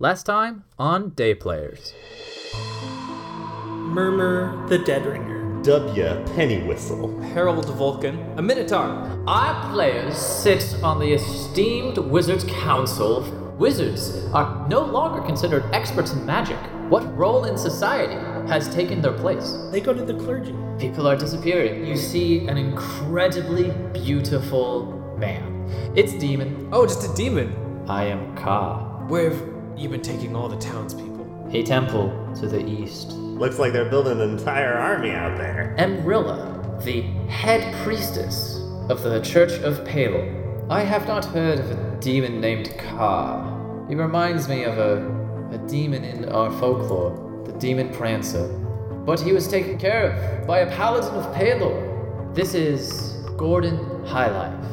Last time on Day Players. Murmur the Dead Ringer. W. Pennywhistle. Harold Vulcan, a Minotaur. Our players sit on the esteemed Wizards Council. Wizards are no longer considered experts in magic. What role in society has taken their place? They go to the clergy. People are disappearing. You see an incredibly beautiful man. It's Demon. Oh, just a demon. I am Ka. Where have been taking all the townspeople? A temple to the east. Looks like they're building an entire army out there. Amarilla, the head priestess of the Church of Palel. I have not heard of a demon named Ka. He reminds me of a, a demon in our folklore, the demon Prancer. But he was taken care of by a paladin of Palor. This is Gordon Highlife.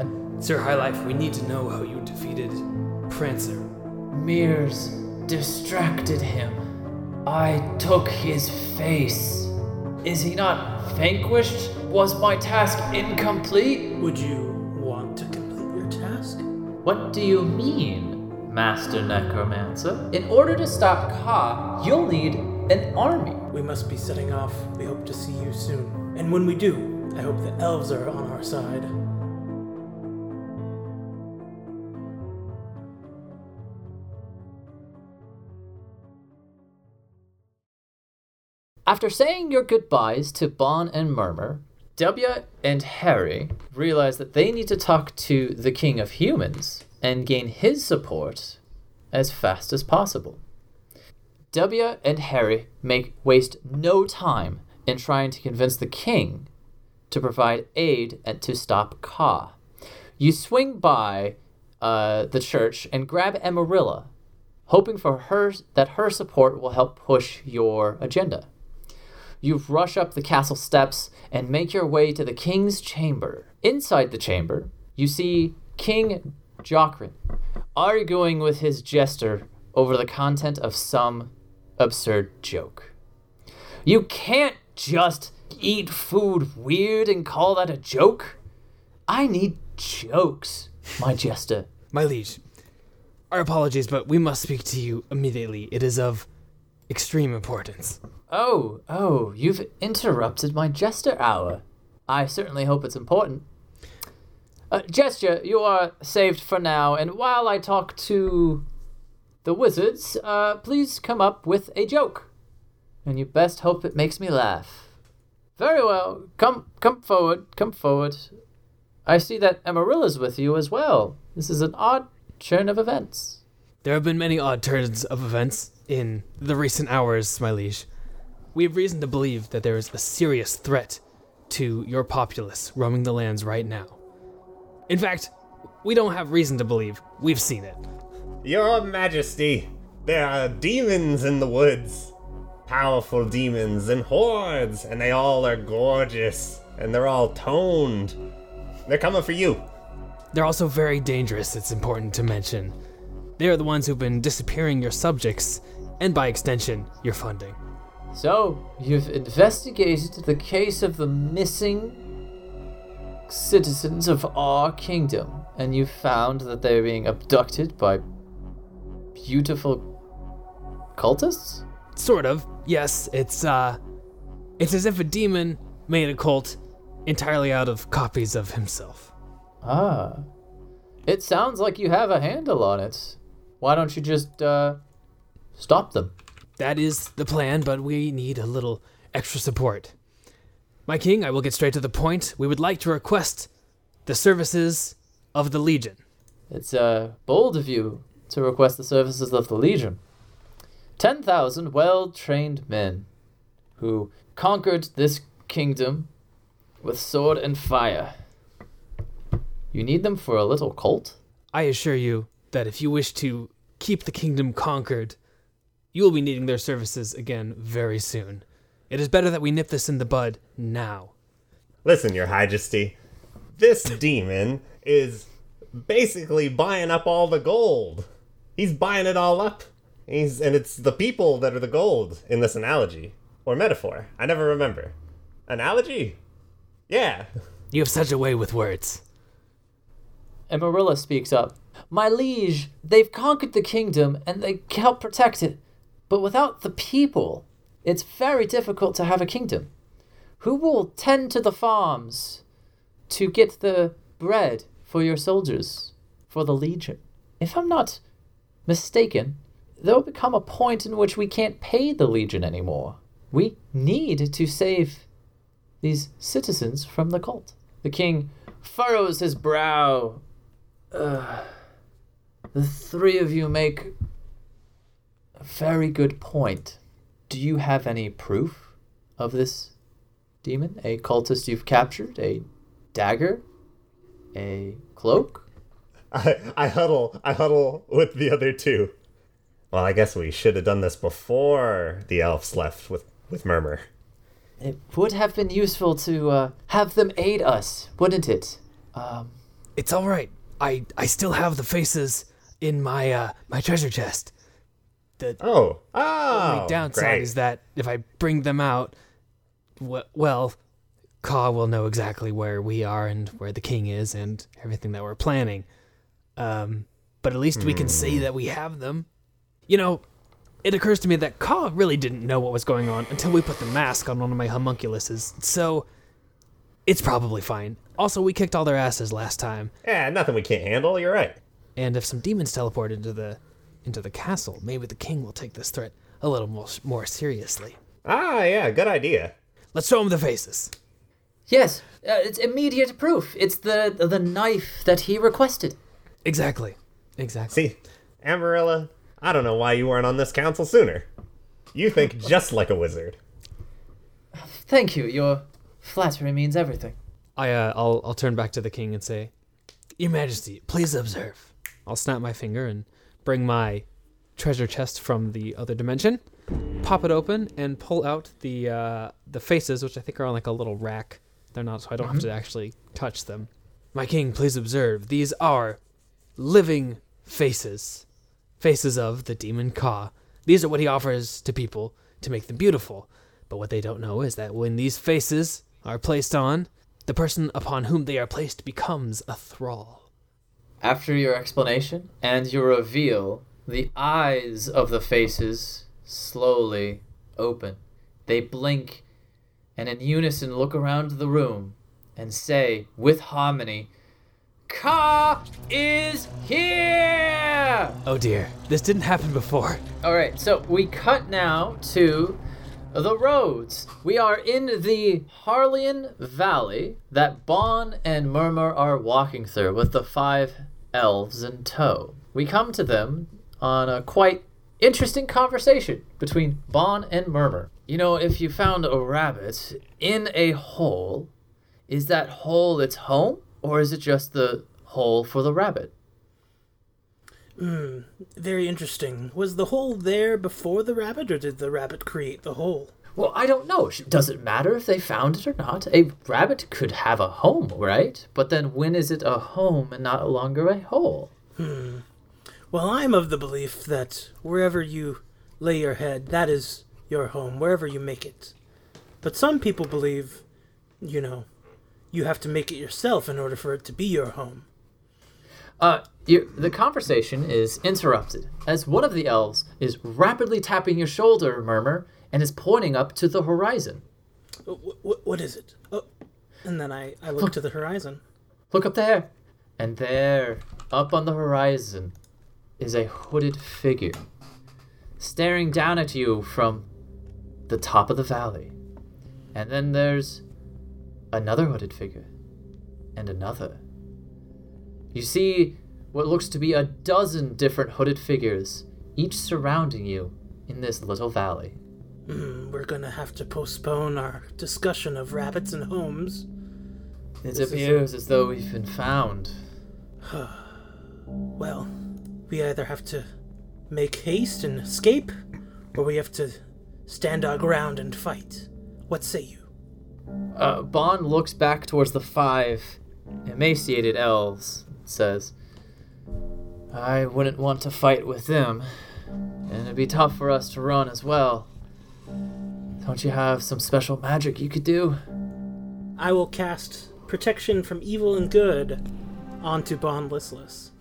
And Sir Highlife, we need to know how you defeated Prancer. Mears distracted him. I took his face. Is he not vanquished? Was my task incomplete? Would you want to complete your task? What do you mean, Master Necromancer? In order to stop Ka, you'll need an army. We must be setting off. We hope to see you soon. And when we do, I hope the elves are on our side. After saying your goodbyes to Bon and Murmur, W and Harry realize that they need to talk to the King of Humans and gain his support as fast as possible. W and Harry make waste no time in trying to convince the king to provide aid and to stop Ka. You swing by uh, the church and grab Amarilla, hoping for her that her support will help push your agenda. You rush up the castle steps and make your way to the king's chamber. Inside the chamber, you see King Jokrin arguing with his jester over the content of some absurd joke. You can't just eat food weird and call that a joke. I need jokes, my jester. My liege, our apologies, but we must speak to you immediately. It is of extreme importance. Oh, oh, you've interrupted my jester hour. I certainly hope it's important. Uh, Gesture, you are saved for now, and while I talk to the wizards, uh, please come up with a joke. And you best hope it makes me laugh. Very well. Come, come forward. Come forward. I see that Amarilla's with you as well. This is an odd turn of events. There have been many odd turns of events in the recent hours, my liege. We have reason to believe that there is a serious threat to your populace roaming the lands right now. In fact, we don't have reason to believe. We've seen it. Your Majesty, there are demons in the woods. Powerful demons in hordes, and they all are gorgeous, and they're all toned. They're coming for you. They're also very dangerous, it's important to mention. They are the ones who've been disappearing your subjects, and by extension, your funding. So, you've investigated the case of the missing citizens of our kingdom, and you found that they're being abducted by beautiful cultists? Sort of. Yes, it's uh it's as if a demon made a cult entirely out of copies of himself. Ah. It sounds like you have a handle on it. Why don't you just, uh, stop them? That is the plan, but we need a little extra support. My king, I will get straight to the point. We would like to request the services of the Legion. It's, uh, bold of you to request the services of the Legion. 10,000 well trained men who conquered this kingdom with sword and fire. You need them for a little cult? I assure you that if you wish to keep the kingdom conquered, you will be needing their services again very soon. It is better that we nip this in the bud now. Listen, Your Majesty, this demon is basically buying up all the gold. He's buying it all up. He's and it's the people that are the gold in this analogy or metaphor. I never remember. Analogy? Yeah. You have such a way with words. Amarilla speaks up. My liege, they've conquered the kingdom and they can help protect it. But without the people, it's very difficult to have a kingdom. Who will tend to the farms to get the bread for your soldiers, for the legion? If I'm not mistaken, there will become a point in which we can't pay the legion anymore. We need to save these citizens from the cult. The king furrows his brow. The three of you make very good point. Do you have any proof of this demon? A cultist you've captured? A dagger? A cloak? I, I huddle. I huddle with the other two. Well, I guess we should have done this before the elves left with with Murmur. It would have been useful to uh, have them aid us, wouldn't it? Um, It's all right. I I still have the faces in my uh my treasure chest. The Oh, oh, only downside great. is that if I bring them out, well, Ka will know exactly where we are and where the king is and everything that we're planning. Um, but at least we can say that we have them. You know, it occurs to me that Ka really didn't know what was going on until we put the mask on one of my homunculuses, so it's probably fine. Also, we kicked all their asses last time, yeah, nothing we can't handle. You're right. and if some demons teleport into the into the castle, maybe the king will take this threat a little more more seriously. Ah, yeah, good idea. Let's show him the faces. yes, uh, it's immediate proof. It's the the knife that he requested. Exactly. Exactly. See, Amarilla, I don't know why you weren't on this council sooner. You think just like a wizard. Thank you. Your flattery means everything. I uh, I'll I'll turn back to the king and say, "Your Majesty, please observe." I'll snap my finger and bring my treasure chest from the other dimension, pop it open, and pull out the uh, the faces, which I think are on like a little rack. They're not, so I don't have to actually touch them. My king, please observe. These are living faces, faces of the demon Ka. These are what he offers to people to make them beautiful. But what they don't know is that when these faces are placed on, the person upon whom they are placed becomes a thrall. After your explanation and your reveal, the eyes of the faces slowly open. They blink and in unison look around the room and say with harmony, Ka is here! Oh dear, this didn't happen before. All right, so we cut now to the roads. We are in the Harlean Valley that Bon and Murmur are walking through with the five elves in tow. We come to them on a quite interesting conversation between Bon and Murmur. You know, if you found a rabbit in a hole, is that hole its home, or is it just the hole for the rabbit? Hmm. Very interesting. Was the hole there before the rabbit, or did the rabbit create the hole? Well, I don't know. Does it matter if they found it or not? A rabbit could have a home, right? But then when is it a home and not longer a hole? Hmm. Well, I'm of the belief that wherever you lay your head, that is your home, wherever you make it. But some people believe, you know, you have to make it yourself in order for it to be your home. Uh, you, the conversation is interrupted as one of the elves is rapidly tapping your shoulder, Murmur, and is pointing up to the horizon. What, what is it? Oh, and then I, I look to the horizon. Look up there. And there, up on the horizon, is a hooded figure staring down at you from the top of the valley. And then there's another hooded figure, and another. You see what looks to be a dozen different hooded figures, each surrounding you in this little valley. Hmm, we're gonna have to postpone our discussion of rabbits and homes. It This is appears as though we've been found. Well, we either have to make haste and escape, or we have to stand our ground and fight. What say you? Uh, Bon looks back towards the five emaciated elves and says, I wouldn't want to fight with them, and it'd be tough for us to run as well. Don't you have some special magic you could do? I will cast protection from evil and good onto Bon Listless.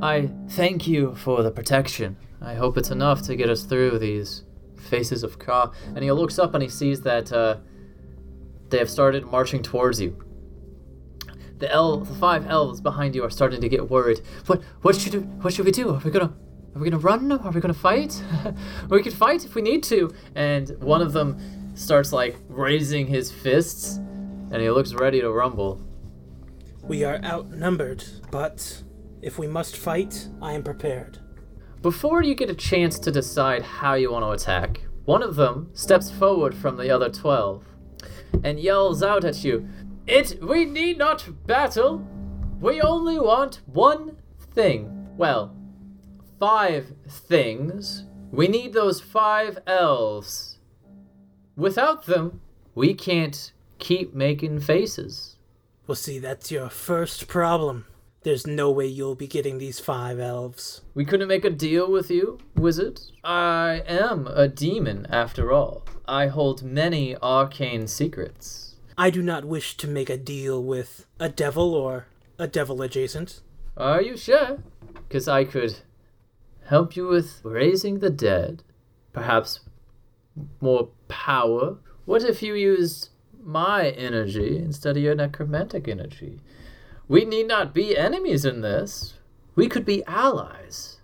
I thank you for the protection. I hope it's enough to get us through these faces of Ka. And he looks up and he sees that uh, they have started marching towards you. The el- the five elves behind you are starting to get worried. What what should we, what should we do? Are we gonna are we gonna run? Are we gonna fight? we could fight if we need to. And one of them starts like raising his fists, and he looks ready to rumble. We are outnumbered, but if we must fight, I am prepared. Before you get a chance to decide how you want to attack, one of them steps forward from the other 12 and yells out at you, "It we need not battle. We only want one thing. Well, five things. We need those five elves. Without them, we can't keep making faces." Well, see, that's your first problem. There's no way you'll be getting these five elves. We couldn't make a deal with you, wizard. I am a demon, after all. I hold many arcane secrets. I do not wish to make a deal with a devil or a devil adjacent. Are you sure? Because I could help you with raising the dead, perhaps more power. What if you used my energy instead of your necromantic energy? We need not be enemies in this. We could be allies.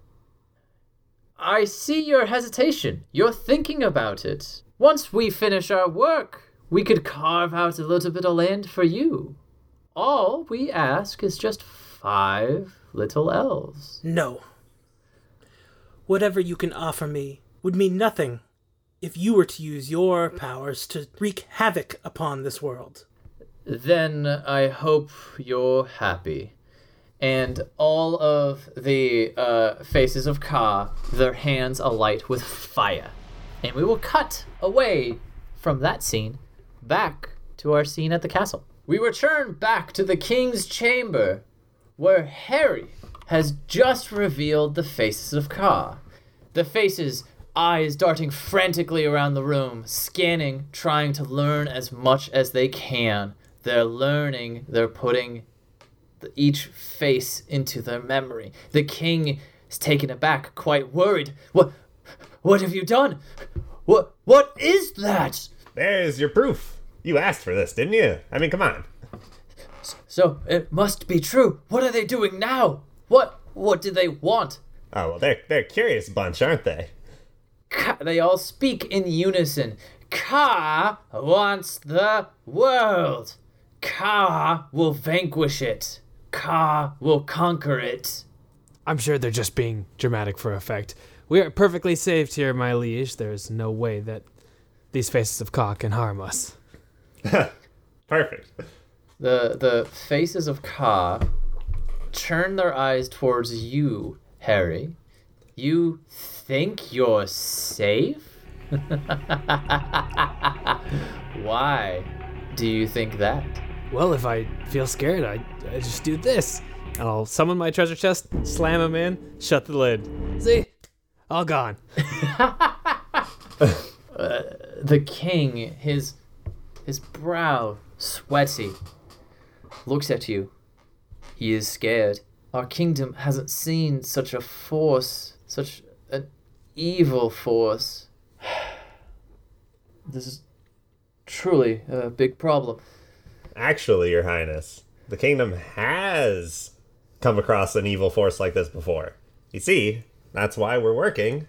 I see your hesitation. You're thinking about it. Once we finish our work, we could carve out a little bit of land for you. All we ask is just five little elves. No. Whatever you can offer me would mean nothing if you were to use your powers to wreak havoc upon this world. Then I hope you're happy. And all of the uh, faces of Ka, their hands alight with fire. And we will cut away from that scene back to our scene at the castle. We return back to the king's chamber, where Harry has just revealed the faces of Ka. The faces, eyes darting frantically around the room, scanning, trying to learn as much as they can. They're learning, they're putting the, each face into their memory. The king is taken aback, quite worried. What what have you done? What what is that? There's your proof. You asked for this, didn't you? I mean, come on. So it must be true. What are they doing now? What what do they want? Oh well, they're they're a curious bunch, aren't they? Ka, they all speak in unison. Ka wants the world. Ka will vanquish it. Ka will conquer it. I'm sure they're just being dramatic for effect. We are perfectly safe here, my liege. There's no way that these faces of Ka can harm us. Perfect. The the faces of Ka turn their eyes towards you, Harry. You think you're safe? Why do you think that? Well, if I feel scared, I, I just do this. And I'll summon my treasure chest, slam him in, shut the lid. See? All gone. the king, his his brow sweaty, looks at you. He is scared. Our kingdom hasn't seen such a force, such an evil force. This is truly a big problem. Actually, Your Highness, the kingdom has come across an evil force like this before. You see, that's why we're working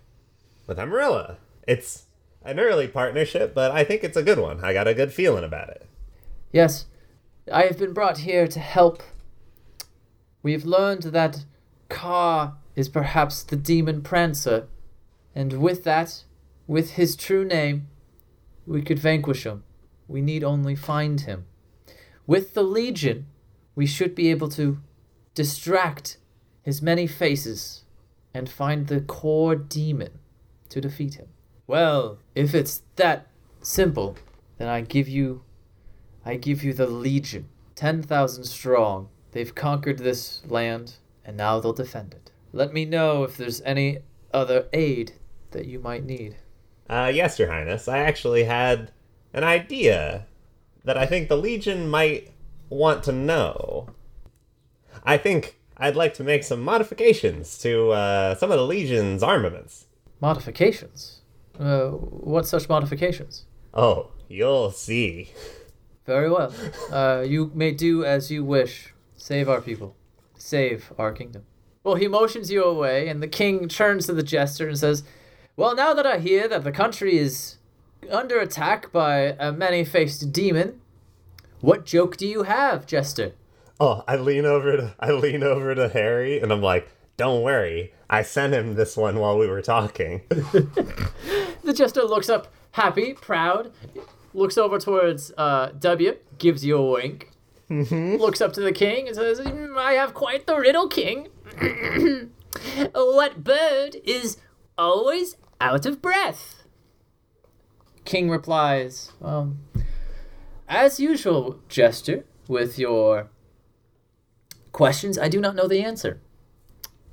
with Amarilla. It's an early partnership, but I think it's a good one. I got a good feeling about it. Yes, I have been brought here to help. We've learned that Ka is perhaps the demon Prancer, and with that, with his true name, we could vanquish him. We need only find him. With the Legion, we should be able to distract his many faces and find the core demon to defeat him. Well, if it's that simple, then I give you I give you the Legion, 10,000 strong. They've conquered this land, and now they'll defend it. Let me know if there's any other aid that you might need. Uh, yes, Your Highness. I actually had an idea that I think the Legion might want to know. I think I'd like to make some modifications to uh, some of the Legion's armaments. Modifications. Uh, what such modifications? Oh, you'll see. Very well. Uh, you may do as you wish. Save our people. Save our kingdom. Well, he motions you away, and the king turns to the jester and says, Well, now that I hear that the country is under attack by a many faced demon, what joke do you have, jester? Oh, I lean over to I lean over to Harry and I'm like, "Don't worry, I sent him this one while we were talking." The jester looks up, happy, proud, looks over towards uh, W, gives you a wink, looks up to the king and says, "Mm, I have quite the riddle, king. what bird is always out of breath? King replies, um, As usual, Jester, with your questions, I do not know the answer.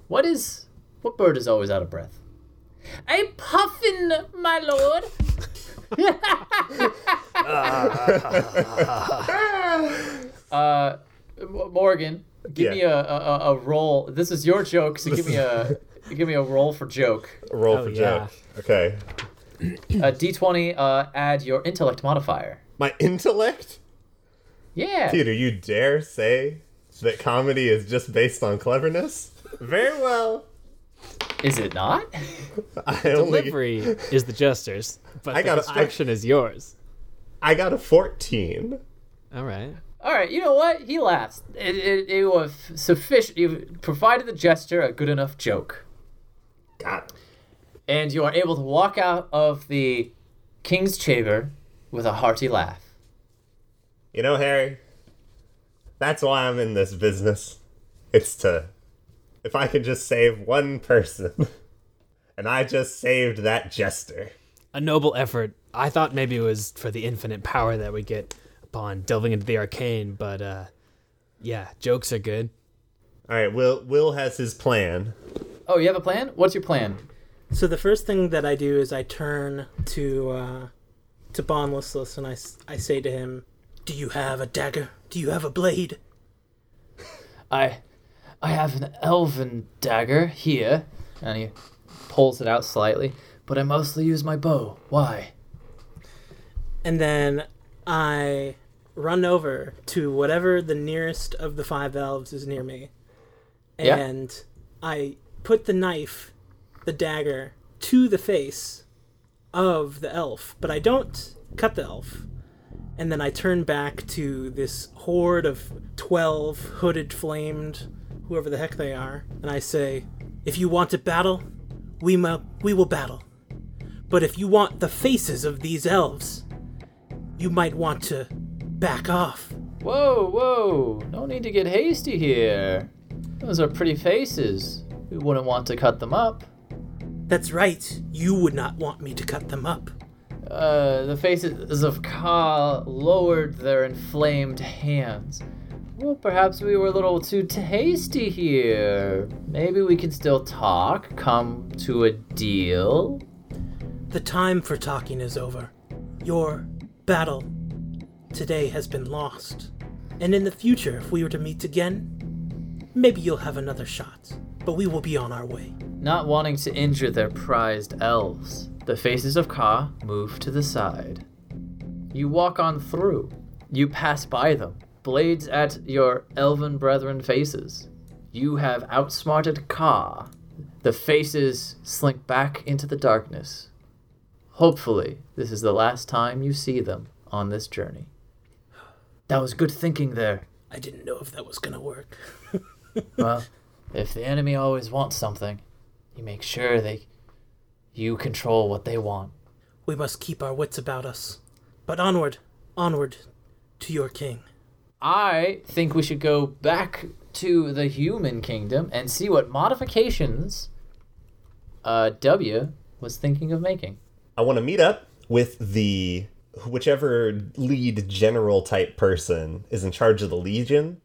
What is. What bird is always out of breath? A puffin, my lord. uh, Morgan, give Yeah. me a, a, a- a roll. This is your joke, so give me a give me a roll for joke. A roll Oh, for yeah. joke. Okay. A D20. Uh, add your intellect modifier. My intellect? Yeah. Peter, you dare say that comedy is just based on cleverness? Very well. Is it not? I only Delivery is the jester's, but I the gotta- I- construction is yours. I got a 14. All right. All right. You know what? He laughs. It, it, it was sufficient. You provided the gesture a good enough joke. Got it. and you are able to walk out of the king's chamber with a hearty laugh. You know, Harry, that's why I'm in this business. It's to. If I can just save one person. and I just saved that jester. A noble effort. I thought maybe it was for the infinite power that we get upon delving into the arcane, but uh yeah, jokes are good. Alright, Will Will has his plan. Oh, you have a plan? What's your plan? So the first thing that I do is I turn to uh, to Bon Listless and I say to him, "Do you have a dagger? Do you have a blade?" I I have an elven dagger here. And he pulls it out slightly. But I mostly use my bow. Why? And then I run over to whatever the nearest of the five elves is near me. Yeah. And I put the knife, the dagger, to the face of the elf, but I don't cut the elf. And then I turn back to this horde of 12 hooded, flamed, whoever the heck they are, and I say, If you want to battle, we, mu- we will battle. But if you want the faces of these elves, you might want to back off. Whoa, whoa. No need to get hasty here. Those are pretty faces. We wouldn't want to cut them up. That's right, you would not want me to cut them up. Uh, the faces of Ka lowered their inflamed hands. Well, perhaps we were a little too hasty here. Maybe we can still talk, come to a deal. The time for talking is over. Your battle today has been lost. And in the future, if we were to meet again, maybe you'll have another shot. But we will be on our way. Not wanting to injure their prized elves, the faces of Ka move to the side. You walk on through. You pass by them, blades at your elven brethren faces. You have outsmarted Ka. The faces slink back into the darkness. Hopefully, this is the last time you see them on this journey. That was good thinking there. I didn't know if that was gonna work. Well, if the enemy always wants something, you make sure they you control what they want. We must keep our wits about us. But onward, onward to your king. I think we should go back to the human kingdom and see what modifications uh, W was thinking of making. I want to meet up with the whichever lead general type person is in charge of the legion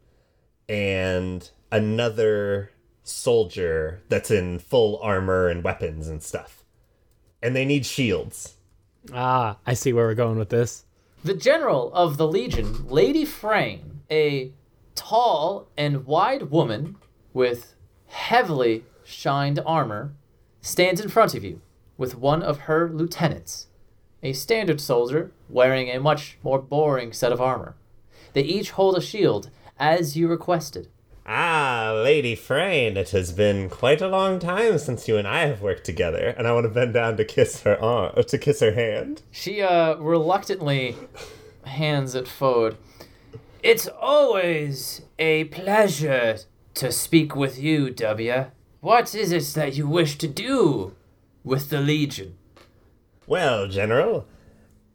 and another soldier that's in full armor and weapons and stuff. And they need shields. Ah, I see where we're going with this. The general of the Legion, Lady Frame, a tall and wide woman with heavily shined armor stands in front of you with one of her lieutenants, a standard soldier wearing a much more boring set of armor. They each hold a shield as you requested. Ah, Lady Frayne, it has been quite a long time since you and I have worked together, and I want to bend down to kiss her arm, to kiss her hand. She uh reluctantly hands it forward. It's always a pleasure to speak with you, W. What is it that you wish to do with the Legion? Well, General,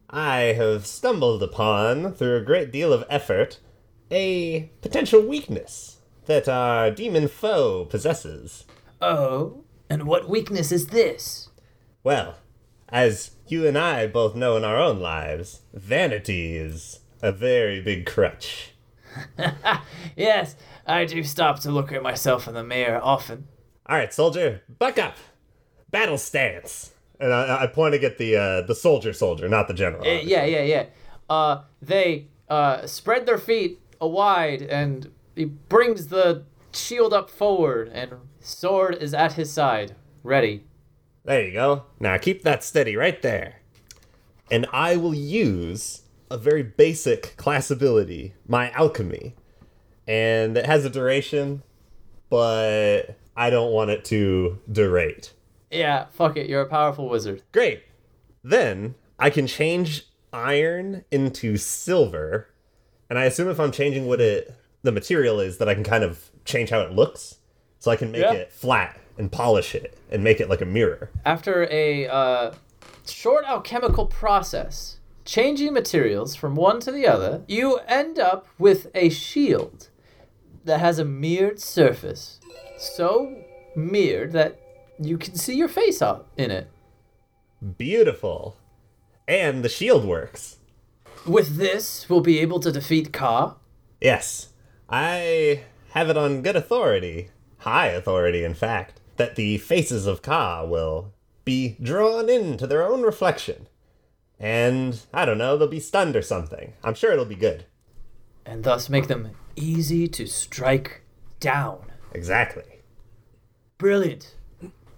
I have stumbled upon, through a great deal of effort, a potential weakness that our demon foe possesses. Oh, and what weakness is this? Well, as you and I both know in our own lives, vanity is a very big crutch. Yes, I do stop to look at myself in the mirror often. All right, soldier, buck up, battle stance. And I, I pointing at the uh, the soldier, soldier, not the general. Yeah, yeah, yeah. Uh, they uh, spread their feet wide, and he brings the shield up forward, and sword is at his side, ready. There you go. Now keep that steady right there. And I will use a very basic class ability, my alchemy. And it has a duration, but I don't want it to durate. Yeah, fuck it. You're a powerful wizard. Great. Then I can change iron into silver. And I assume if I'm changing what it the material is that I can kind of change how it looks. So I can make Yeah. it flat and polish it and make it like a mirror. After a uh, short alchemical process, changing materials from one to the other, you end up with a shield that has a mirrored surface. So mirrored that you can see your face up in it. Beautiful. And the shield works. With this, we'll be able to defeat Ka. Yes, I have it on good authority, high authority, in fact, that the faces of Ka will be drawn into their own reflection. And, I don't know, they'll be stunned or something. I'm sure it'll be good. and thus make them easy to strike down. Exactly. Brilliant.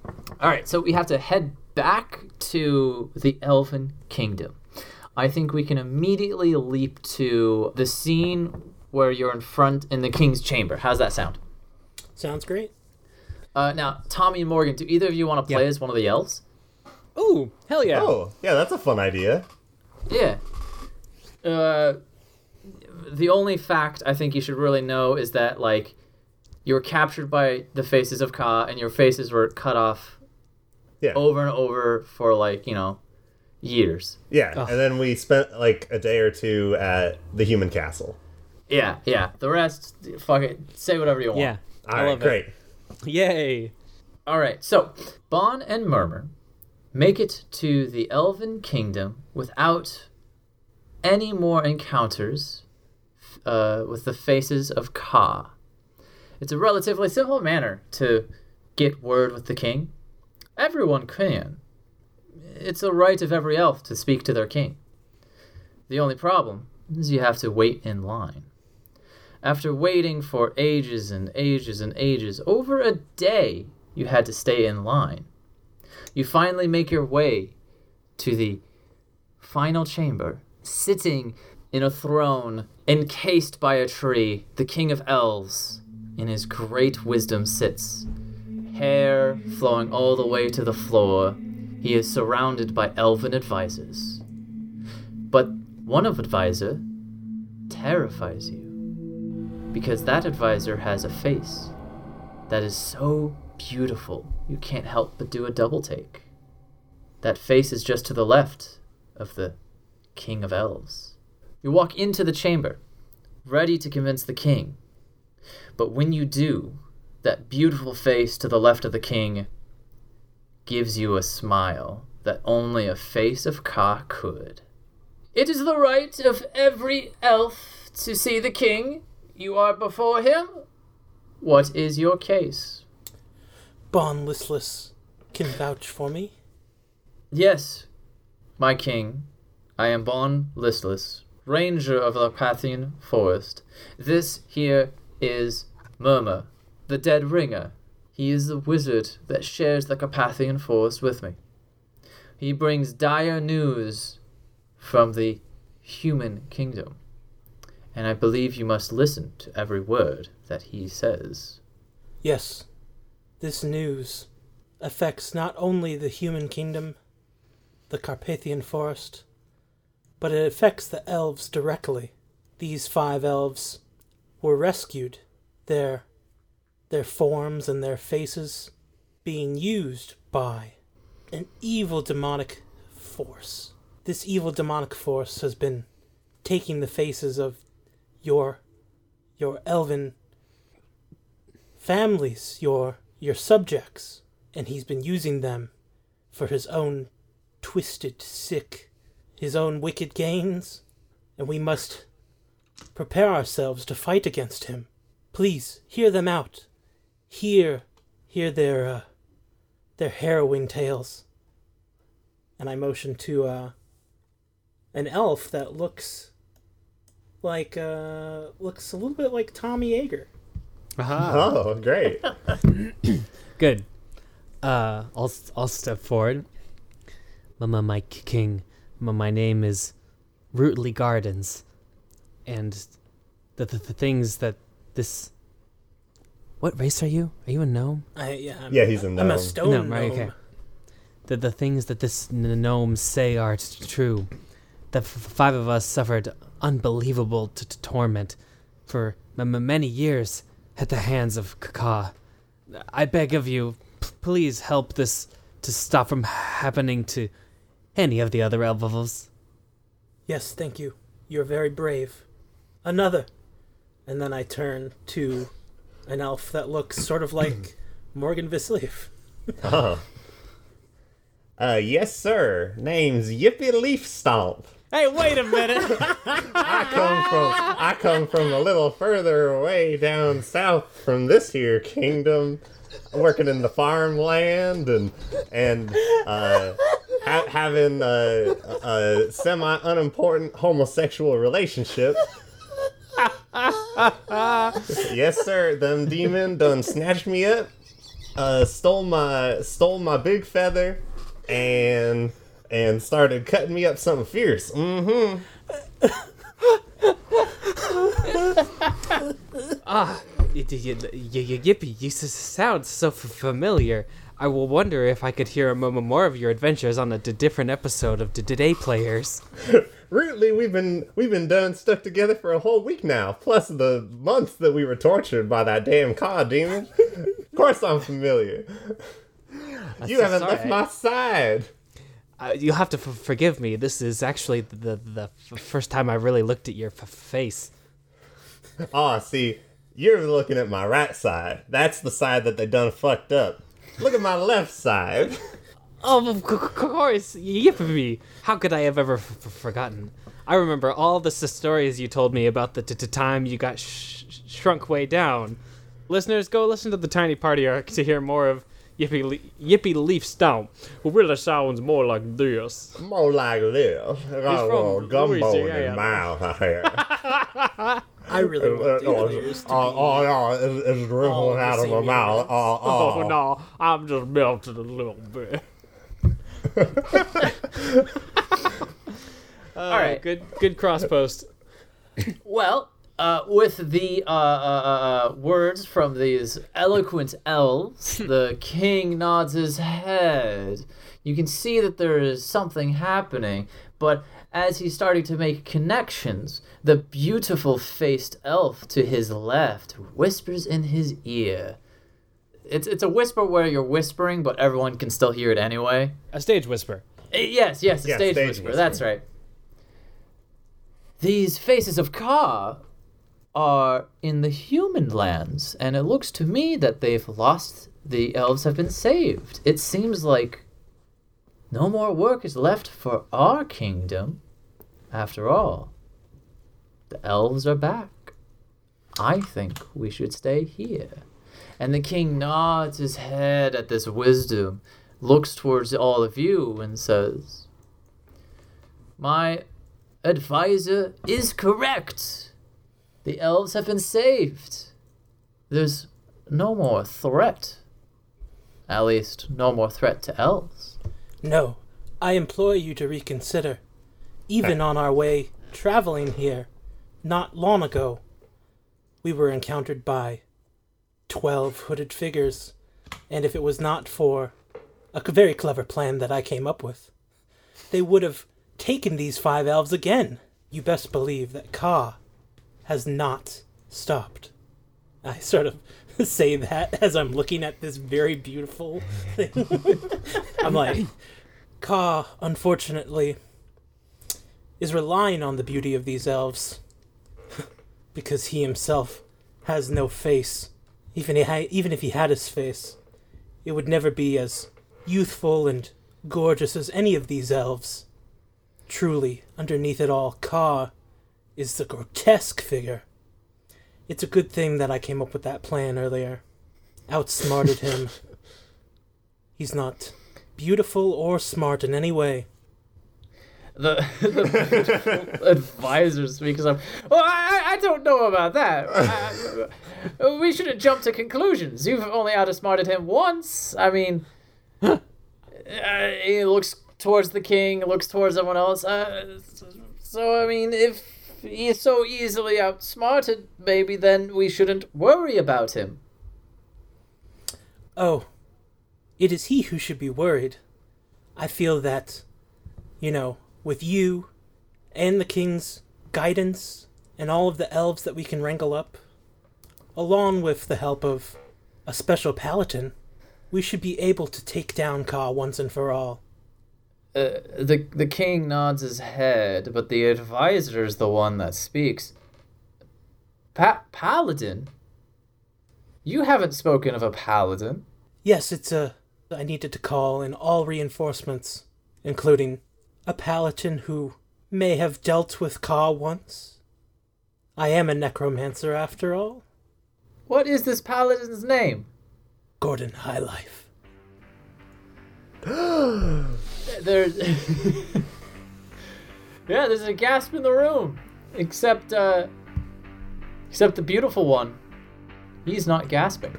All right, so we have to head back to the Elven Kingdom. I think we can immediately leap to the scene where you're in front in the king's chamber. How's that sound? Sounds great. Uh, now, Tommy and Morgan, do either of you want to play Yeah. as one of the elves? Ooh, hell yeah. Oh, yeah, that's a fun idea. Yeah. Uh, the only fact I think you should really know is that like you were captured by the faces of Ka, and your faces were cut off Yeah. over and over for like you know years. Yeah, and then we spent like a day or two at the human castle. Yeah, yeah. The rest, fuck it. Say whatever you want. Yeah. All I right, love great. it. Yay. All right. So, Bon and Murmur make it to the Elven Kingdom without any more encounters uh, with the faces of Ka. It's a relatively simple manner to get word with the king. Everyone can. It's a right of every elf to speak to their king. The only problem is you have to wait in line. After waiting for ages and ages and ages, over a day, you had to stay in line. You finally make your way to the final chamber, sitting in a throne encased by a tree. The king of elves, in his great wisdom, sits. Hair flowing all the way to the floor, he is surrounded by elven advisors. But one of advisor terrifies you because that advisor has a face that is so beautiful you can't help but do a double take. That face is just to the left of the King of Elves. You walk into the chamber, ready to convince the king. But when you do, that beautiful face to the left of the king gives you a smile that only a face of Ka could. It is the right of every elf to see the king. You are before him. What is your case? Bon Listless can vouch for me. Yes, my king. I am Bon Listless, ranger of the Pathian forest. This here is Murmur, the Dead Ringer. He is the wizard that shares the Carpathian forest with me. He brings dire news from the human kingdom, and I believe you must listen to every word that he says. Yes, this news affects not only the human kingdom, the Carpathian forest, but it affects the elves directly. These five elves were rescued, their their forms and their faces being used by an evil demonic force. This evil demonic force has been taking the faces of your your elven families, your your subjects, and he's been using them for his own twisted, sick, his own wicked gains, and we must prepare ourselves to fight against him. Please hear them out. Hear, hear their uh, their harrowing tales. And I motion to uh, an elf that looks like uh, looks a little bit like Tommy Yeager. Aha. Oh, great. Good. Uh, I'll I'll step forward. Mama Mike King. Ma- My name is Rootley Gardens, and the, the the things that this. What race are you? Are you a gnome? I, yeah, I'm, Yeah, he's a I'm a stone gnome, right? Okay. The the things that this n- gnome say are t- true. The f- five of us suffered unbelievable t- t- torment for m- m- many years at the hands of Kaka. I beg of you, p- please help this to stop from happening to any of the other elves. Yes, thank you. You're very brave. Another. And then I turn to an elf that looks sort of like Morgan Visleaf. Oh. Uh, yes, sir. Name's Yippy Leaf Stomp. Hey, wait a minute! I come from I come from a little further away down south from this here kingdom, working in the farmland and and uh, ha- having a, a semi unimportant homosexual relationship. yes, sir. Them demon done snatched me up, uh, stole my stole my big feather, and and started cutting me up something fierce. Mm-hmm. ah, y- y- y- yippee! You sound so familiar. I will wonder if I could hear a moment more of your adventures on a d- different episode of Today Players. Rootley, we've been we've been done stuck together for a whole week now, plus the months that we were tortured by that damn Ka demon. of course, I'm familiar. you so haven't sorry. left my side. Uh, you'll have to f- forgive me. This is actually the the f- first time I really looked at your f- face. Oh, see, you're looking at my right side. That's the side that they done fucked up. Look at my left side. Oh, of course, yippee! How could I have ever f- f- forgotten? I remember all the stories you told me about the t- t- time you got sh- sh- shrunk way down. Listeners, go listen to the Tiny Party arc to hear more of Yippee, Le- Yippee Leaf Stomp, who really sounds more like this. More like this. A from gumbo in Louisiana. his mouth. I hear. I really want the oh, to oh, oh, no, it's, it's dribbling out of my mouth. Oh, oh. Oh, no, I'm just melted a little bit. All right. good, good cross post. Well, uh, with the uh, uh, uh, uh, words from these eloquent elves, the king nods his head. You can see that there is something happening, but as he's starting to make connections, the beautiful faced elf to his left whispers in his ear. It's, it's a whisper where you're whispering, but everyone can still hear it anyway. A stage whisper. Uh, Yes, yes, a Yeah, stage, stage whisper. whisper. That's right. These faces of Ka are in the human lands, and it looks to me that they've lost. The elves have been saved. It seems like no more work is left for our kingdom. After all, the elves are back. I think we should stay here. And the king nods his head at this wisdom, looks towards all of you, and says, My advisor is correct. The elves have been saved. There's no more threat. At least, no more threat to elves. No, I implore you to reconsider. Even on our way traveling here, not long ago, we were encountered by twelve hooded figures, and if it was not for a very clever plan that I came up with, they would have taken these five elves again. You best believe that Ka has not stopped. I sort of say that as I'm looking at this very beautiful thing. I'm like, Ka, unfortunately, is relying on the beauty of these elves because he himself has no face. Even, he even if he had his face, it would never be as youthful and gorgeous as any of these elves. Truly, underneath it all, Ka is the grotesque figure. It's a good thing that I came up with that plan earlier. Outsmarted him. He's not beautiful or smart in any way. The, the advisor speaks up. Well, I, I- don't know about that. I- we shouldn't jump to conclusions. You've only outsmarted him once. I mean, uh, he looks towards the king, looks towards everyone else. Uh, so, I mean, if he is so easily outsmarted, maybe then we shouldn't worry about him. Oh, it is he who should be worried. I feel that, you know, with you and the king's guidance and all of the elves that we can wrangle up, along with the help of a special paladin, we should be able to take down Ka once and for all. Uh, the the king nods his head, but the advisor is the one that speaks. Pa- paladin. You haven't spoken of a paladin. Yes, it's a. I needed to call in all reinforcements, including a paladin who may have dealt with Ka once. I am a necromancer after all. What is this paladin's name? Gordon Highlife. There's yeah, there's a gasp in the room, except uh, except the beautiful one. He's not gasping.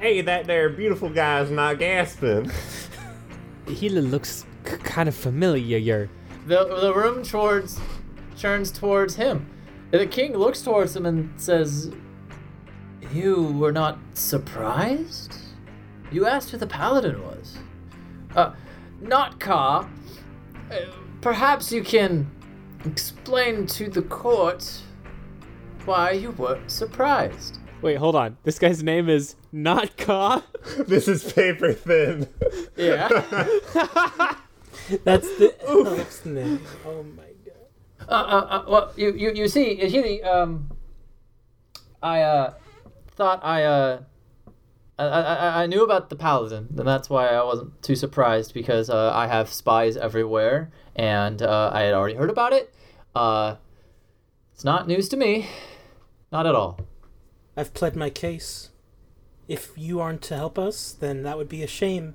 Hey, that there beautiful guy's not gasping. He looks k- kind of familiar. The the room towards turns towards him. The king looks towards him and says, "You were not surprised? You asked who the paladin was. Uh, not Ka. Uh, perhaps you can explain to the court why you weren't surprised." Wait, hold on. This guy's name is not Ka. this is paper thin. Yeah. That's the elf's name. Oh my god. uh, uh, uh, well, you, you, you see, you see, um, I, uh, thought I, uh, I, I, I knew about the paladin, and that's why I wasn't too surprised because uh, I have spies everywhere, and uh, I had already heard about it. Uh, it's not news to me, not at all. I've pled my case. If you aren't to help us, then that would be a shame.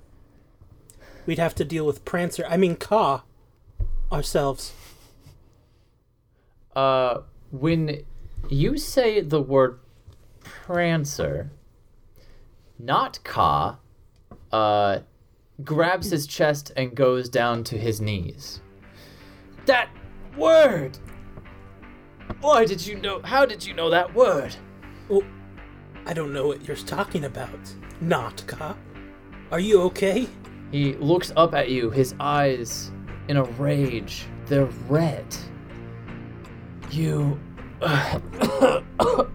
We'd have to deal with Prancer, I mean Ka, ourselves. Uh, when you say the word Prancer, not Ka, uh, grabs his chest and goes down to his knees. That word! Why did you know? How did you know that word? Oh, I don't know what you're talking about. Not Ka. Are you okay? He looks up at you, his eyes in a rage. They're red. You. you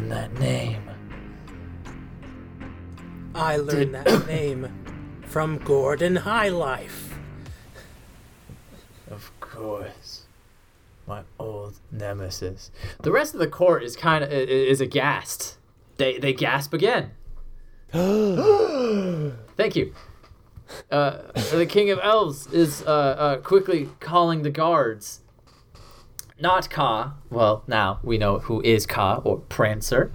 did that name? I learned that name from Gordon Highlife. Of course. My old nemesis. The rest of the court is kind of is aghast. They they gasp again. Thank you. Uh, the king of elves is uh, uh, quickly calling the guards. Not Ka. Well, now we know who is Ka or Prancer.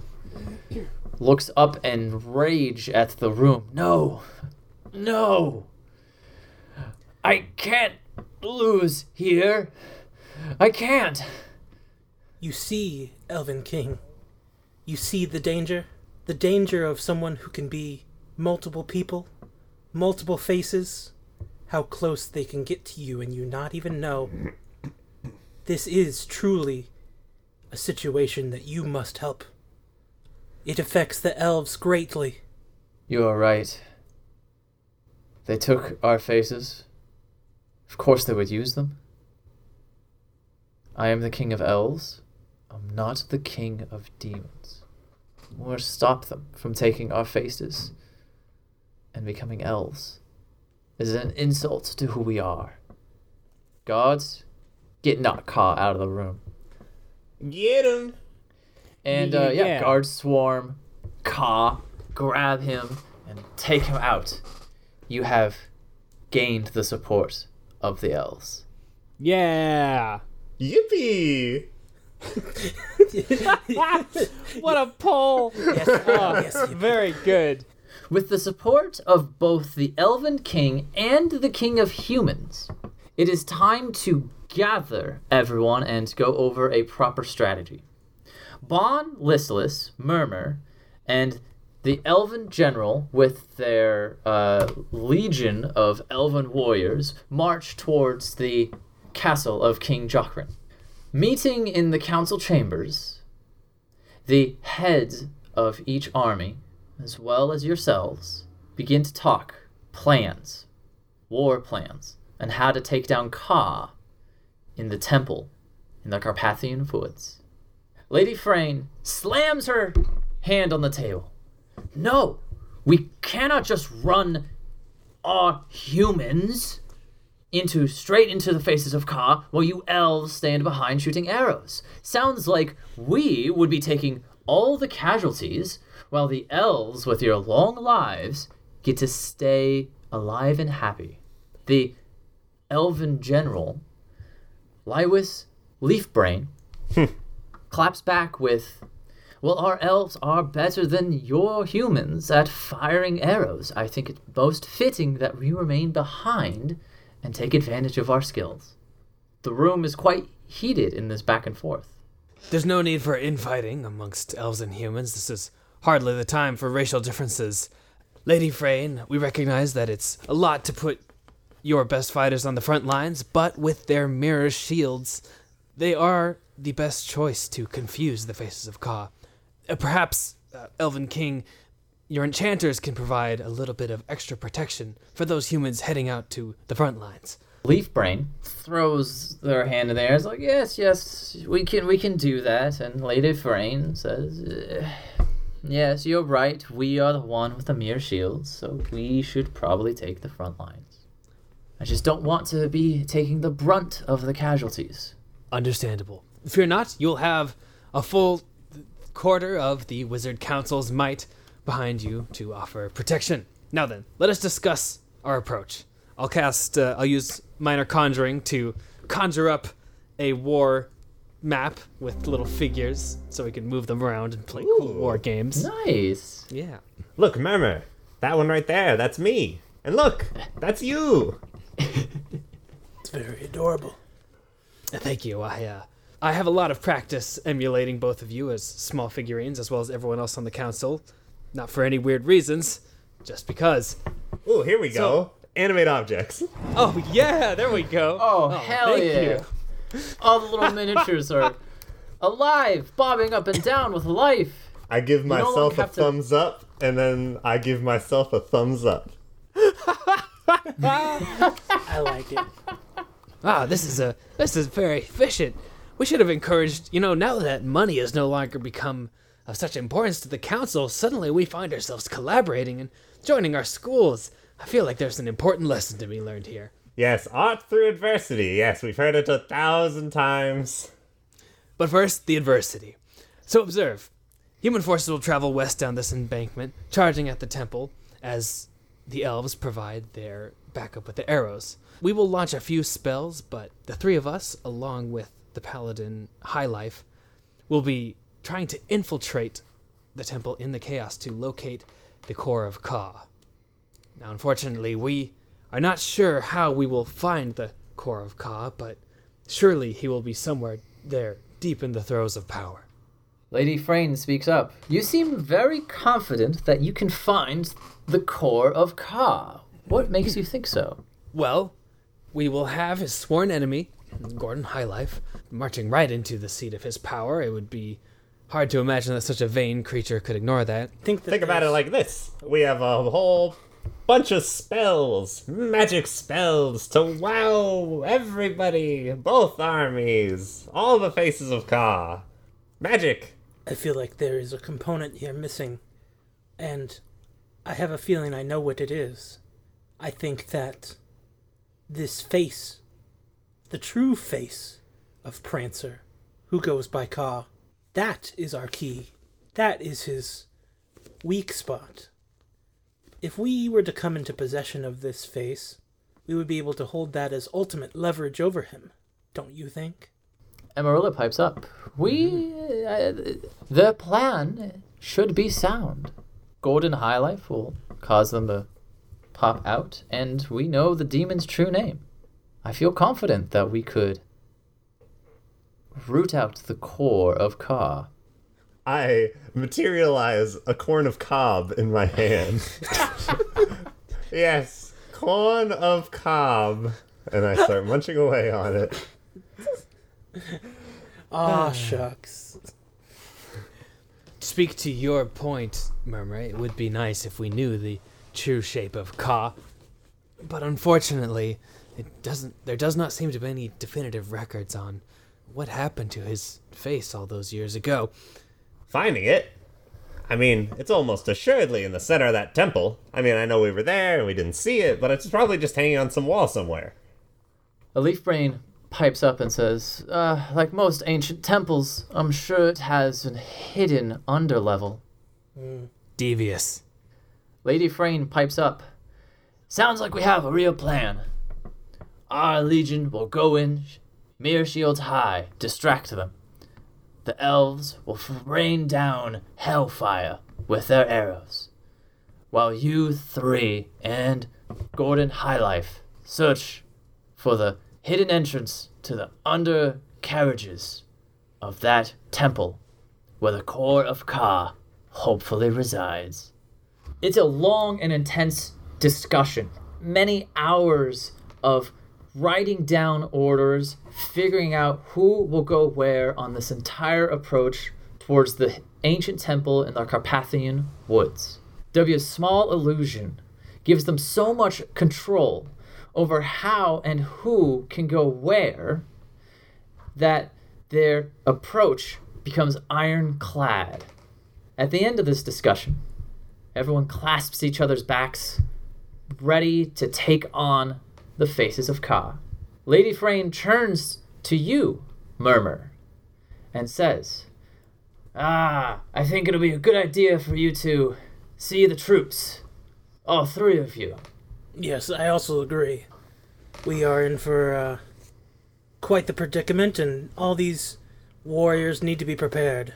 Looks up and rage at the room. No, no. I can't lose here. I can't. You see, Elven King. You see the danger? The danger of someone who can be multiple people, multiple faces, how close they can get to you and you not even know. This is truly a situation that you must help. It affects the elves greatly. You are right. They took our faces. Of course they would use them. I am the king of elves. I'm not the king of demons. Must stop them from taking our faces and becoming elves. It is an insult to who we are. Guards, get not Ka out of the room. Get him. And uh, yeah, Yeah. guards swarm, Ka, grab him, and take him out. You have gained the support of the elves. Yeah. Yippee! What a pull. Yes, Oh, yes, very good. With the support of both the Elven King and the King of Humans, it is time to gather everyone and go over a proper strategy. Bon, Listless, Murmur, and the Elven General, with their uh, legion of Elven warriors, march towards the castle of King Jokrin. Meeting in the council chambers, the heads of each army, as well as yourselves, begin to talk plans, war plans, and how to take down Ka in the temple in the Carpathian woods. Lady Frayne slams her hand on the table. No, we cannot just run our humans into straight into the faces of Ka while you elves stand behind shooting arrows. Sounds like we would be taking all the casualties while the elves with your long lives get to stay alive and happy. The elven general, Lywis Leafbrain, hmm. claps back with, Well, our elves are better than your humans at firing arrows. I think it's most fitting that we remain behind and take advantage of our skills. The room is quite heated in this back and forth. There's no need for infighting amongst elves and humans. This is hardly the time for racial differences. Lady Frayne, we recognize that it's a lot to put your best fighters on the front lines, but with their mirror shields, they are the best choice to confuse the faces of Ka. Uh, perhaps, uh, Elven King, your enchanters can provide a little bit of extra protection for those humans heading out to the front lines. Leafbrain throws their hand in the air. It's like, yes, yes, we can, we can do that. And Lady Frayne says, "Eh, yes, you're right. We are the one with the mirror shields, so we should probably take the front lines. I just don't want to be taking the brunt of the casualties. Understandable. Fear not, you'll have a full quarter of the Wizard Council's might behind you to offer protection. Now then, let us discuss our approach. I'll cast, uh, I'll use Minor Conjuring to conjure up a war map with little figures so we can move them around and play cool war games. Nice. Yeah. Look, Murmur. That one right there, that's me. And look, that's you. It's very adorable. Thank you. I uh, I have a lot of practice emulating both of you as small figurines, as well as everyone else on the council. Not for any weird reasons, just because. Oh, here we go. Animate objects. Oh yeah, there we go. Oh, hell thank yeah. you. All the little miniatures are alive, bobbing up and down with life. I give myself longer a have to- thumbs up, and then I give myself a thumbs up. I like it. Ah, this is a this is very efficient. We should have encouraged. You know, now that money has no longer become of such importance to the council, suddenly we find ourselves collaborating and joining our schools. I feel like there's an important lesson to be learned here. Yes, art through adversity. Yes, we've heard it a thousand times. But first, the adversity. So observe. Human forces will travel west down this embankment, charging at the temple as the elves provide their backup with the arrows. We will launch a few spells, but the three of us, along with the paladin Highlife, will be trying to infiltrate the temple in the chaos to locate the core of Ka. Now, unfortunately, we are not sure how we will find the core of Ka, but surely he will be somewhere there, deep in the throes of power. Lady Frayne speaks up. You seem very confident that you can find the core of Ka. What makes you think so? Well, we will have his sworn enemy, Gordon Highlife, marching right into the seat of his power. It would be hard to imagine that such a vain creature could ignore that. Think, that Think about it like this we have a whole bunch of spells, magic spells to wow everybody, both armies, all the faces of Ka. Magic. I feel like there is a component here missing, and I have a feeling I know what it is. I think that this face, the true face of Prancer, who goes by Ka, that is our key. That is his weak spot. If we were to come into possession of this face, we would be able to hold that as ultimate leverage over him, don't you think? Amarilla pipes up. We. Uh, the plan should be sound. Gordon Highlife will cause them to pop out, and we know the demon's true name. I feel confident that we could root out the core of Ka. I materialize a corn of cob in my hand. yes, corn of cob. And I start munching away on it. Ah, shucks. To speak to your point, Murmur, it would be nice if we knew the true shape of Ka. But unfortunately, it doesn't there does not seem to be any definitive records on what happened to his face all those years ago. Finding it? I mean, it's almost assuredly in the center of that temple. I mean, I know we were there and we didn't see it, but it's probably just hanging on some wall somewhere. A Leafbrain pipes up and says, uh, like most ancient temples, I'm sure it has a hidden underlevel. Devious. Lady Frayne pipes up. Sounds like we have a real plan. Our legion will go in, mere shields high, distract them. The elves will rain down hellfire with their arrows, while you three and Gordon Highlife search for the hidden entrance to the undercarriages of that temple where the core of Ka hopefully resides. It's a long and intense discussion. Many hours of writing down orders, figuring out who will go where on this entire approach towards the ancient temple in the Carpathian woods. W's small illusion gives them so much control over how and who can go where that their approach becomes ironclad. At the end of this discussion, everyone clasps each other's backs, ready to take on the faces of Ka. Lady Frayne turns to you, Murmur, and says, Ah, I think it'll be a good idea for you to see the troops. All three of you. Yes, I also agree. We are in for uh, quite the predicament, and all these warriors need to be prepared.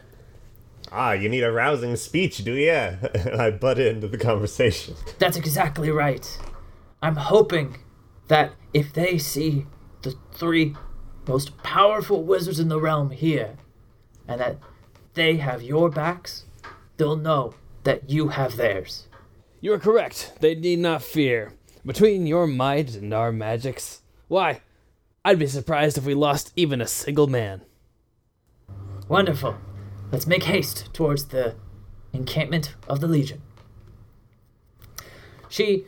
Ah, you need a rousing speech, do ya? I butt into the conversation. That's exactly right. I'm hoping that if they see the three most powerful wizards in the realm here, and that they have your backs, they'll know that you have theirs. You are correct. They need not fear. Between your might and our magics, why, I'd be surprised if we lost even a single man. Wonderful. Let's make haste towards the encampment of the Legion. She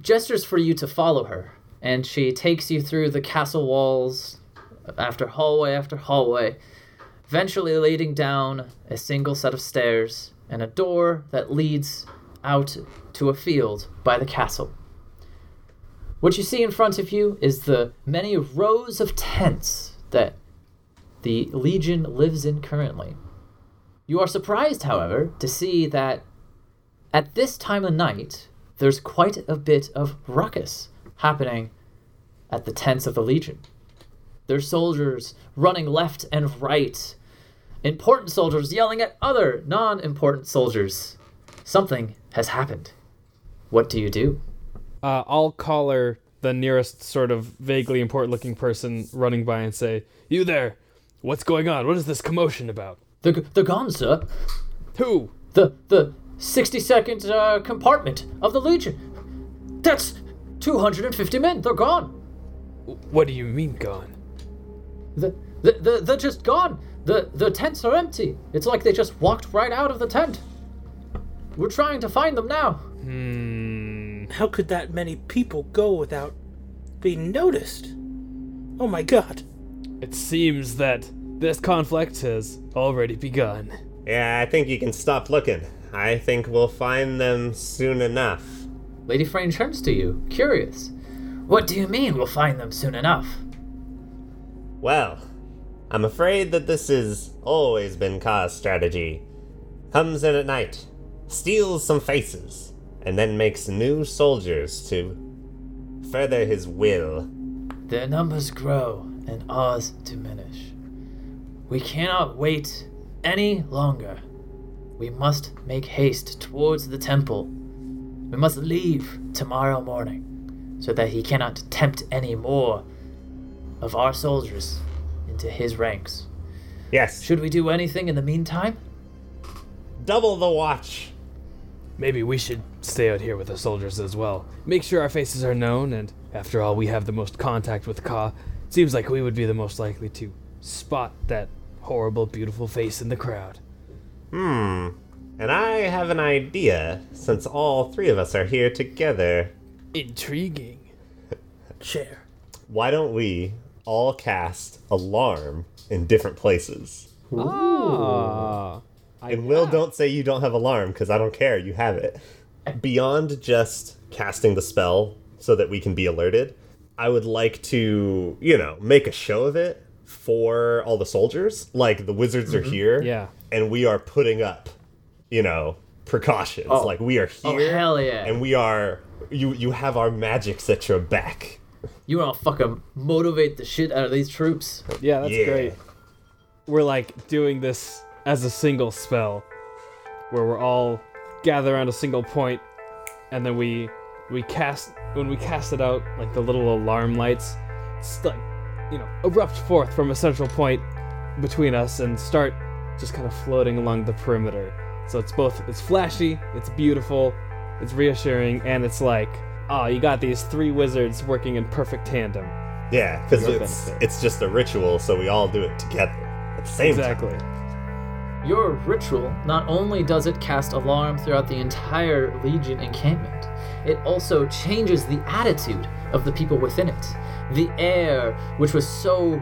gestures for you to follow her, and she takes you through the castle walls, after hallway after hallway, eventually leading down a single set of stairs and a door that leads out to a field by the castle. What you see in front of you is the many rows of tents that the Legion lives in currently. You are surprised, however, to see that at this time of night, there's quite a bit of ruckus happening at the tents of the Legion. There's soldiers running left and right, important soldiers yelling at other non important soldiers. Something has happened. What do you do? Uh, I'll call her the nearest sort of vaguely important looking person running by and say, You there! What's going on? What is this commotion about? They're, they're gone, sir. Who? The the 62nd uh, compartment of the Legion. That's 250 men. They're gone. What do you mean gone? The, the, the, they're just gone. The, the tents are empty. It's like they just walked right out of the tent. We're trying to find them now. Hmm. How could that many people go without being noticed? Oh my god. It seems that this conflict has already begun. Yeah, I think you can stop looking. I think we'll find them soon enough. Lady Frayne turns to you, curious. What do you mean we'll find them soon enough? Well, I'm afraid that this has always been Ka's strategy. Comes in at night, steals some faces, and then makes new soldiers to further his will. Their numbers grow and ours diminish. We cannot wait any longer. We must make haste towards the temple. We must leave tomorrow morning so that he cannot tempt any more of our soldiers into his ranks. Yes, Should we do anything in the meantime? double the watch. Maybe we should stay out here with the soldiers as well. Make sure our faces are known, and after all, we have the most contact with Ka. Seems like we would be the most likely to spot that horrible, beautiful face in the crowd. Hmm. And I have an idea, since all three of us are here together. Intriguing. Chair. Why don't we all cast alarm in different places? Ah. And Will, don't say you don't have alarm, because I don't care. You have it. Beyond just casting the spell so that we can be alerted, I would like to, you know, make a show of it for all the soldiers. Like the wizards are mm-hmm. here, Yeah. and we are putting up, you know, precautions. Oh. Like we are oh, here, Oh, hell yeah. and we are. You you have our magics at your back. You want to fucking motivate the shit out of these troops? Yeah, that's Yeah. great. We're like doing this as a single spell, where we're all gather around a single point, and then we we cast when we cast it out like the little alarm lights, like you know erupt forth from a central point between us and start just kind of floating along the perimeter. So it's both it's flashy, it's beautiful, it's reassuring, and it's like oh you got these three wizards working in perfect tandem. Yeah, because it's benefit. it's just a ritual, so we all do it together at the same time. Exactly. Your ritual not only does it cast alarm throughout the entire Legion encampment, it also changes the attitude of the people within it. The air, which was so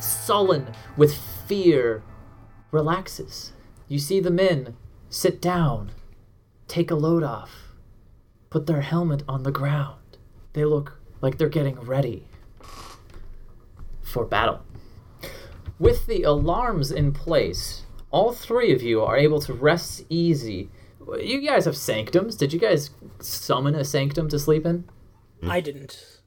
sullen with fear, relaxes. You see the men sit down, take a load off, put their helmet on the ground. They look like they're getting ready for battle. With the alarms in place, all three of you are able to rest easy. You guys have sanctums. Did you guys summon a sanctum to sleep in? I didn't.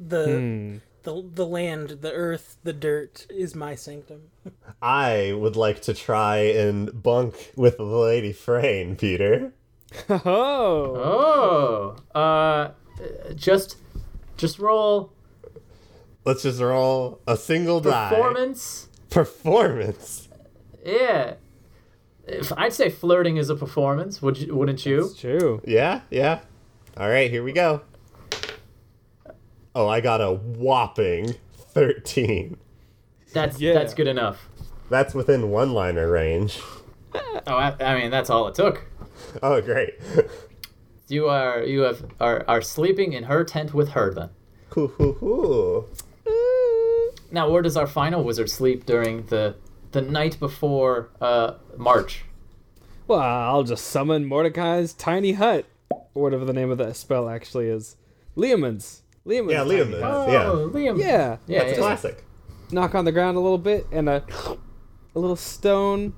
The Hmm. the the land, the earth, the dirt is my sanctum. I would like to try and bunk with the Lady Frayne, Peter. Oh. Oh, uh, just, just roll Let's just roll a single die. performance. Performance. Yeah, if I'd say flirting is a performance, would you, wouldn't you? It's true. Yeah, yeah. All right, here we go. Oh, I got a whopping 13. That's Yeah. that's good enough. That's within one liner range. Oh, I, I mean that's all it took. Oh, great. You are you have are are sleeping in her tent with her then. hoo, hoo, hoo. Now, where does our final wizard sleep during the the night before uh, March? Well, I'll just summon Mordecai's tiny hut, or whatever the name of that spell actually is. Leomund's. Leomund's. Yeah, tiny Leomund's. hut. Yeah. Oh, Liam. Yeah. yeah, That's yeah. a classic. Knock on the ground a little bit, and a a little stone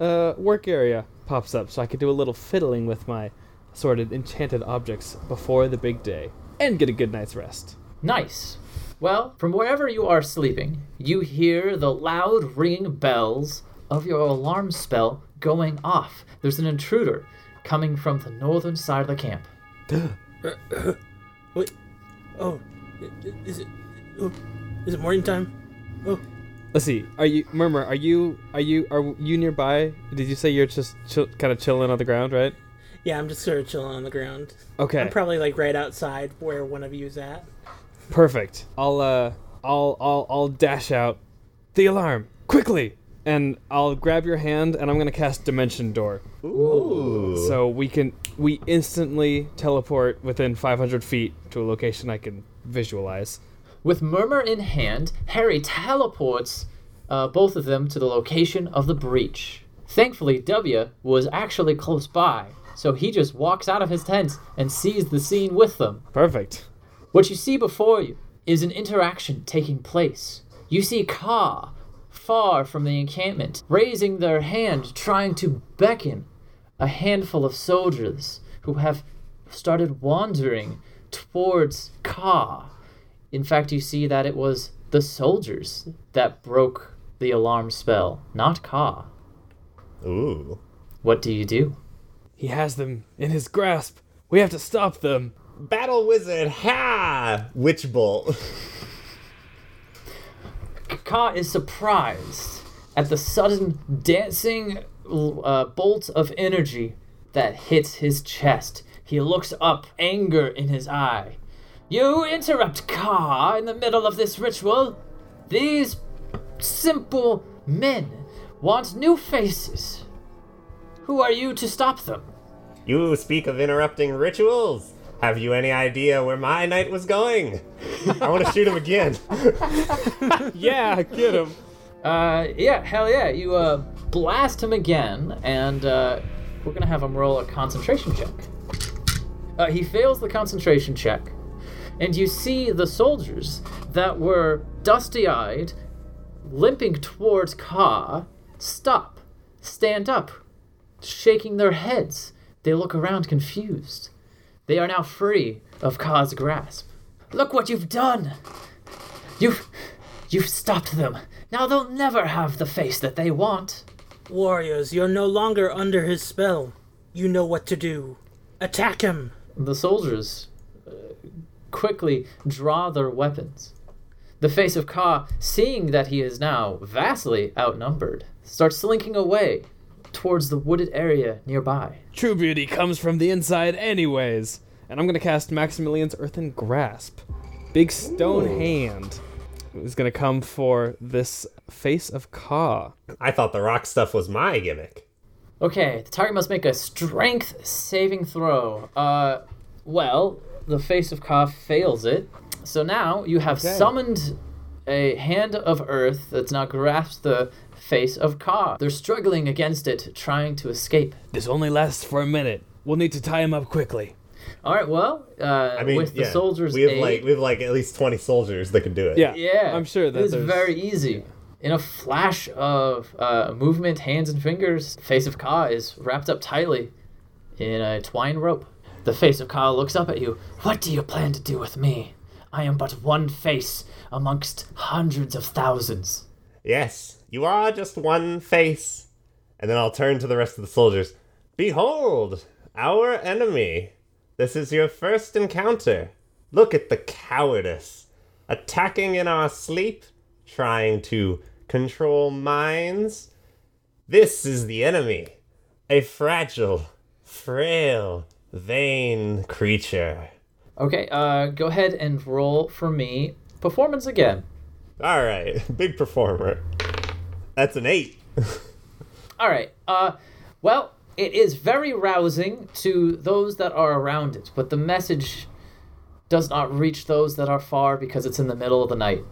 uh, work area pops up, so I can do a little fiddling with my assorted enchanted objects before the big day, and get a good night's rest. Nice. Well, from wherever you are sleeping, you hear the loud ringing bells of your alarm spell going off. There's an intruder coming from the northern side of the camp. Wait. Oh, Is it? Oh, is it morning time? Oh, Let's see. Are you Murmur? Are you are you are you nearby? Did you say you're just chill, kind of chilling on the ground, right? yeah. I'm just sort of chilling on the ground. Okay. I'm probably like right outside where one of you's at. Perfect. I'll uh I'll I'll I'll dash out the alarm quickly and I'll grab your hand and I'm going to cast dimension door. Ooh. So we can we instantly teleport within 500 feet to a location I can visualize. With Murmur in hand, Harry teleports uh, both of them to the location of the breach. Thankfully, W was actually close by, so he just walks out of his tent and sees the scene with them. Perfect. What you see before you is an interaction taking place. You see Ka, far from the encampment, raising their hand, trying to beckon a handful of soldiers who have started wandering towards Ka. In fact, you see that it was the soldiers that broke the alarm spell, not Ka. Ooh. What do you do? He has them in his grasp. We have to stop them. Battle wizard, ha! Witch bolt. Ka is surprised at the sudden dancing uh, bolt of energy that hits his chest. He looks up, anger in his eye. You interrupt Ka in the middle of this ritual. These simple men want new faces. Who are you to stop them? You speak of interrupting rituals. Have you any idea where my night was going? I want to shoot him again. Yeah, get him. Uh, yeah, hell yeah. You uh, blast him again, and uh, we're gonna have him roll a concentration check. Uh, he fails the concentration check, and you see the soldiers that were dusty eyed, limping towards Ka, stop, stand up, shaking their heads. They look around confused. They are now free of Ka's grasp. Look what you've done! You've. You've stopped them. Now they'll never have the face that they want. Warriors, you're no longer under his spell. You know what to do. Attack him. The soldiers uh, quickly draw their weapons. The face of Ka, seeing that he is now vastly outnumbered, starts slinking away towards the wooded area nearby. True beauty comes from the inside, anyways. And I'm gonna cast Maximilian's Earthen Grasp. Big stone hand is gonna come for this face of Ka. I thought the rock stuff was my gimmick. Okay, the target must make a strength saving throw. Uh, well, the face of Ka fails it. So now you have Okay. summoned a hand of earth that's now grasped the face of Ka. They're struggling against it, trying to escape. This only lasts for a minute. We'll need to tie him up quickly. All right, well, uh, I mean, with the yeah, soldiers' we have aid, like we have like at least twenty soldiers that can do it. Yeah, yeah, I'm sure that it is very easy. In a flash of uh, movement, hands and fingers, face of Ka is wrapped up tightly in a twine rope. The face of Ka looks up at you. What do you plan to do with me? I am but one face amongst hundreds of thousands. Yes, you are just one face. And then I'll turn to the rest of the soldiers. Behold, our enemy. This is your first encounter. Look at the cowardice. Attacking in our sleep, trying to control minds. This is the enemy. A fragile, frail, vain creature. Okay, uh, go ahead and roll for me. Performance again. All right, big performer. That's an eight. All right. Uh, well, it is very rousing to those that are around it, but the message does not reach those that are far because it's in the middle of the night.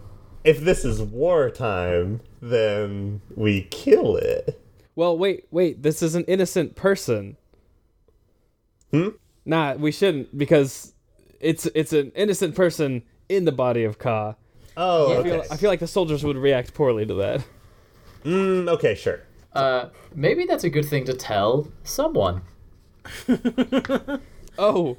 If this is wartime, then we kill it. Well, wait, wait. This is an innocent person. Hmm? Nah, we shouldn't because it's it's an innocent person in the body of Ka. Oh, Yeah. I feel, okay. I feel like the soldiers would react poorly to that. Mm, okay, sure. Uh, maybe that's a good thing to tell someone. Oh,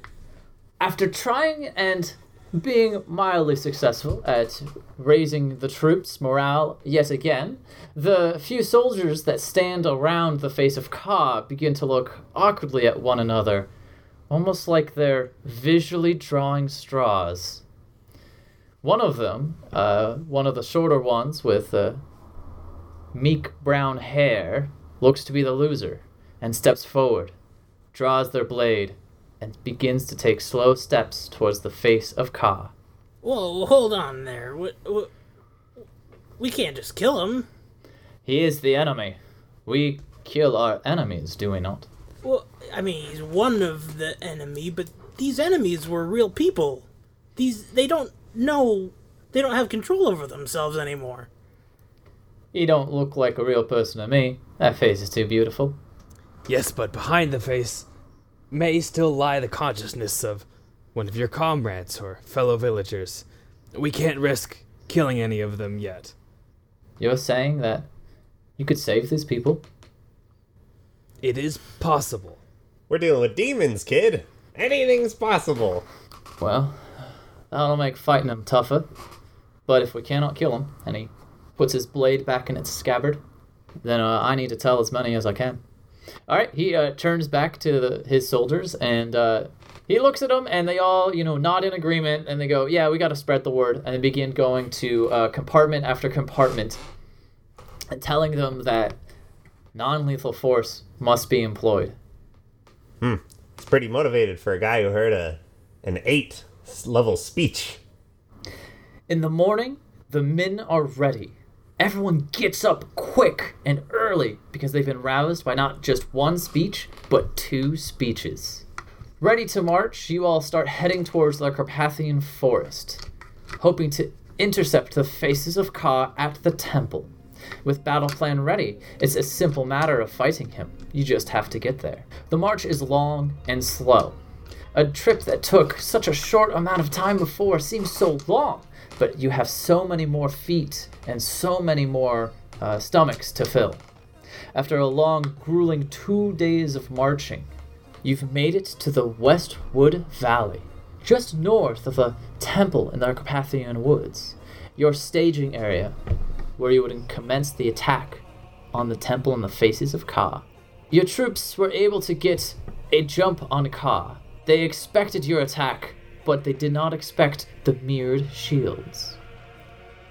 After trying and being mildly successful at raising the troops' morale yet again, the few soldiers that stand around the face of Ka begin to look awkwardly at one another, almost like they're visually drawing straws. One of them, uh, one of the shorter ones with uh, meek brown hair, looks to be the loser and steps forward, draws their blade, and begins to take slow steps towards the face of Ka. Whoa, hold on there. What, what, we can't just kill him. He is the enemy. We kill our enemies, do we not? Well, I mean, he's one of the enemy, but these enemies were real people. These they don't know, they don't have control over themselves anymore. He don't look like a real person to me. That face is too beautiful. Yes, but behind the face may still lie the consciousness of one of your comrades or fellow villagers. We can't risk killing any of them yet. You're saying that you could save these people? It is possible. We're dealing with demons, kid. Anything's possible. Well, that'll make fighting them tougher. But if we cannot kill them, and he puts his blade back in its scabbard, then uh, I need to tell as many as I can. All right, he uh, turns back to the, his soldiers and uh, he looks at them, and they all, you know, nod in agreement, and they go, "Yeah, we got to spread the word," and they begin going to uh, compartment after compartment, and telling them that non-lethal force must be employed. Hmm, it's pretty motivated for a guy who heard a an eight level speech. In the morning, the men are ready. Everyone gets up quick and early because they've been roused by not just one speech, but two speeches. Ready to march, you all start heading towards the Carpathian forest, hoping to intercept the faces of Ka at the temple. With battle plan ready, it's a simple matter of fighting him. You just have to get there. The march is long and slow. A trip that took such a short amount of time before seems so long, but you have so many more feet and so many more uh, stomachs to fill. After a long, grueling two days of marching, you've made it to the Westwood Valley, just north of the temple in the Carpathian Woods, your staging area where you would commence the attack on the temple and the faces of Ka. Your troops were able to get a jump on Ka. They expected your attack, but they did not expect the mirrored shields.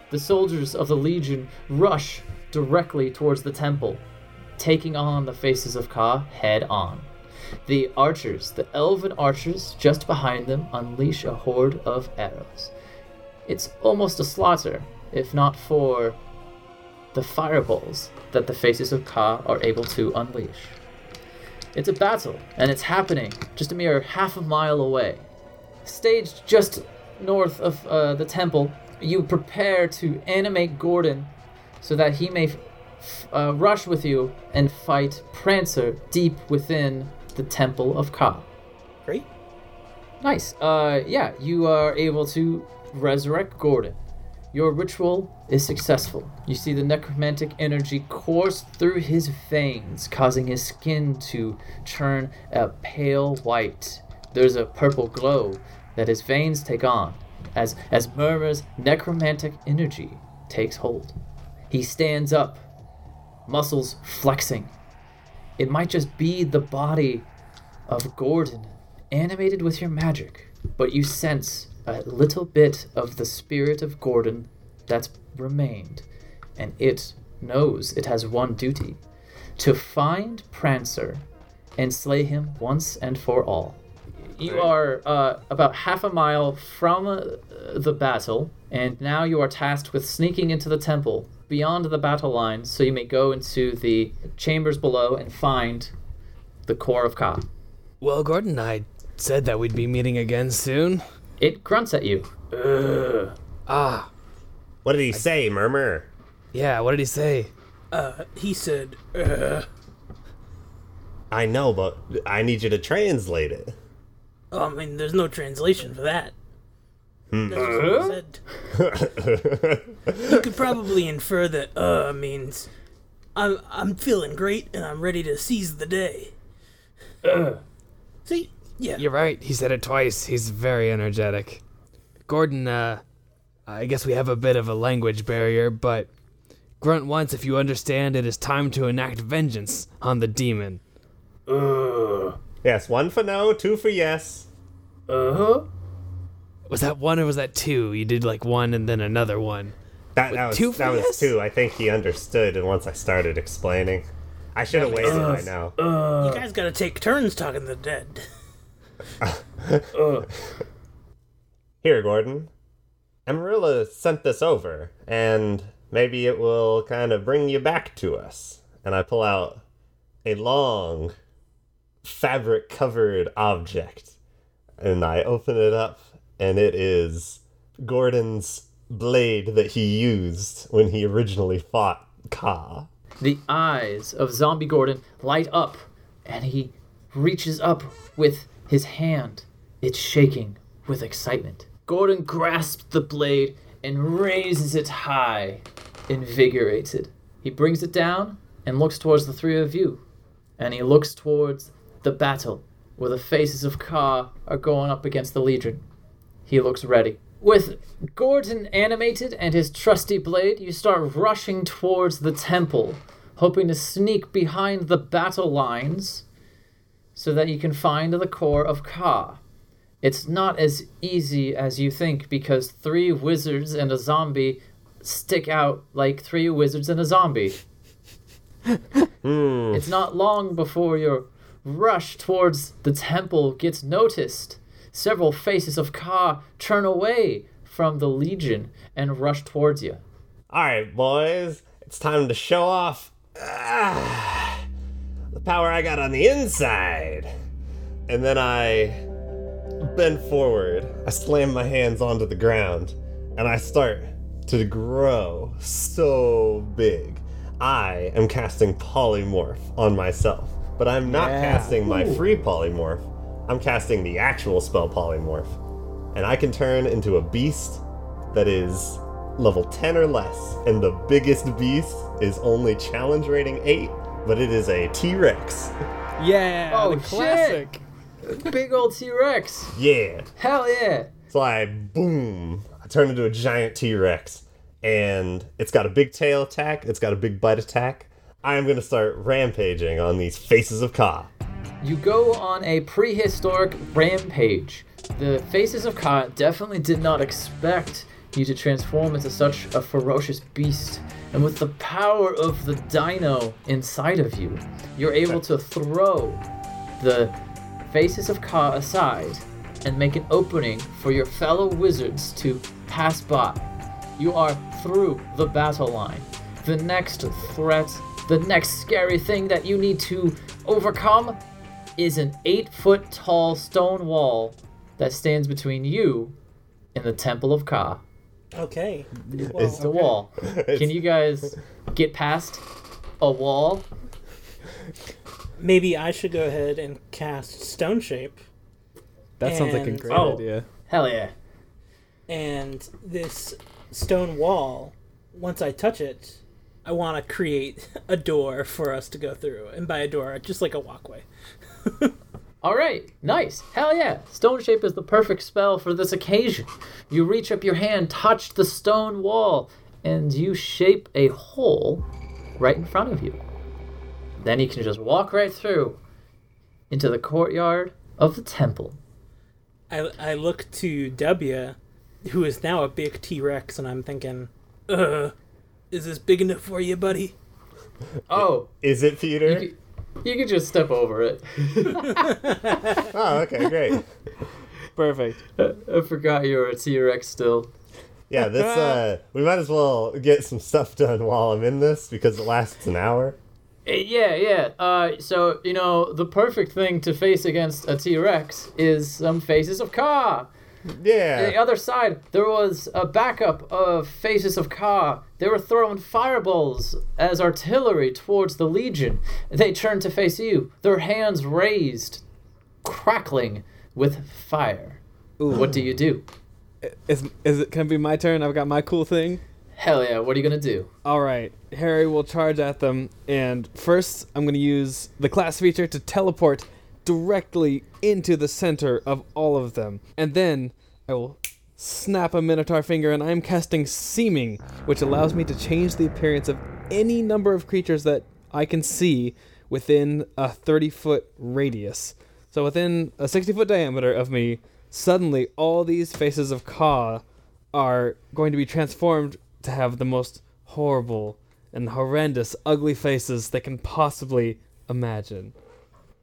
The soldiers of the Legion rush directly towards the temple, taking on the faces of Ka head on. The archers, the elven archers just behind them, unleash a horde of arrows. It's almost a slaughter, if not for the fireballs that the faces of Ka are able to unleash. It's a battle, and it's happening just a mere half a mile away. Staged just north of uh, the temple, you prepare to animate Gordon so that he may f- uh, rush with you and fight Prancer deep within the temple of Ka. Great. Nice. Uh, yeah, you are able to resurrect Gordon. Your ritual is successful. You see the necromantic energy course through his veins, causing his skin to turn a pale white. There's a purple glow that his veins take on as as Murmur's necromantic energy takes hold. He stands up, muscles flexing. It might just be the body of Gordon animated with your magic, but you sense a little bit of the spirit of Gordon that's remained, and it knows it has one duty to find Prancer and slay him once and for all. You Right. are uh, about half a mile from uh, the battle, and now you are tasked with sneaking into the temple beyond the battle line so you may go into the chambers below and find the core of Ka. Well, Gordon, I said that we'd be meeting again soon. It grunts at you. Ugh. Ah, What did he say, Murmur? yeah, what did he say? Uh, he said, uh, I know, but I need you to translate it. Oh, I mean, there's no translation for that. That's just what said. You could probably infer that uh means I'm I'm feeling great and I'm ready to seize the day. See? Yeah. You're right, he said it twice. He's very energetic. Gordon, uh, I guess we have a bit of a language barrier, but grunt once if you understand it is time to enact vengeance on the demon. Yes, one for no, two for yes. Uh huh. Was that one or was that two? You did like one and then another one. That, that was two that was two. I think he understood, and once I started explaining, I should have waited by now. you guys gotta take turns talking to the dead. Here, Gordon. Amarilla sent this over, and maybe it will kind of bring you back to us. And I pull out a long, fabric covered object, and I open it up, and it is Gordon's blade that he used when he originally fought Ka. The eyes of Zombie Gordon light up, and he reaches up with his hand. It's shaking with excitement. Gordon grasps the blade and raises it high, invigorated. He brings it down and looks towards the three of you. And he looks towards the battle where the faces of Ka are going up against the Legion. He looks ready. With Gordon animated and his trusty blade, you start rushing towards the temple, hoping to sneak behind the battle lines so that you can find the core of Ka. It's not as easy as you think because three wizards and a zombie stick out like three wizards and a zombie. Hmm. It's not long before your rush towards the temple gets noticed. Several faces of Ka turn away from the Legion and rush towards you. Alright, boys, it's time to show off ah, the power I got on the inside. And then I bend forward, I slam my hands onto the ground, and I start to grow so big. I am casting polymorph on myself, but I'm not Yeah. casting my free polymorph. I'm casting the actual spell polymorph. And I can turn into a beast that is level 10 or less, and the biggest beast is only challenge rating 8, but it is a T Rex. Yeah. Oh, the shit. classic. Big old T Rex! Yeah. Hell yeah! So I boom, I turn into a giant T Rex, and it's got a big tail attack, it's got a big bite attack. I am gonna start rampaging on these faces of Ka. You go on a prehistoric rampage. The Faces of Ka definitely did not expect you to transform into such a ferocious beast. And with the power of the dino inside of you, you're able to throw the Faces of Ka aside and make an opening for your fellow wizards to pass by. You are through the battle line. The next threat, the next scary thing that you need to overcome is an eight foot tall stone wall that stands between you and the Temple of Ka. Okay. It's The wall. Can you guys get past a wall? Maybe I should go ahead and cast Stone Shape, That sounds like a great Oh. idea. Hell yeah. and this stone wall, once I touch it, I want to create a door for us to go through. And by a door, just like a walkway. All right, nice. Hell yeah. Stone Shape is the perfect spell for this occasion. You reach up your hand, touch the stone wall, and you shape a hole right in front of you. Then you can just walk right through into the courtyard of the temple. I, I look to W, who is now a big T Rex, and I'm thinking, uh, is this big enough for you, buddy? Oh, Is it you Peter? could, you could just step over it. Oh, okay, great. Perfect. I forgot you were a T Rex still. Yeah, this uh we might as well get some stuff done while I'm in this because it lasts an hour. Uh, Yeah, yeah. Uh, so you know the perfect thing to face against a T Rex is some faces of Ka. On the other side, there was a backup of faces of Ka. They were throwing fireballs as artillery towards the Legion. They turned to face you, their hands raised, crackling with fire. What do you do? Is is it can it be my turn? I've got my cool thing. Hell yeah! What are you gonna do? All right, Harry will charge at them, and first I'm going to use the class feature to teleport directly into the center of all of them, and then I will snap a Minotaur finger, and I'm casting Seeming, which allows me to change the appearance of any number of creatures that I can see within a 30 foot radius. So within a 60 foot diameter of me, suddenly all these faces of Ka are going to be transformed to have the most horrible and horrendous, ugly faces they can possibly imagine.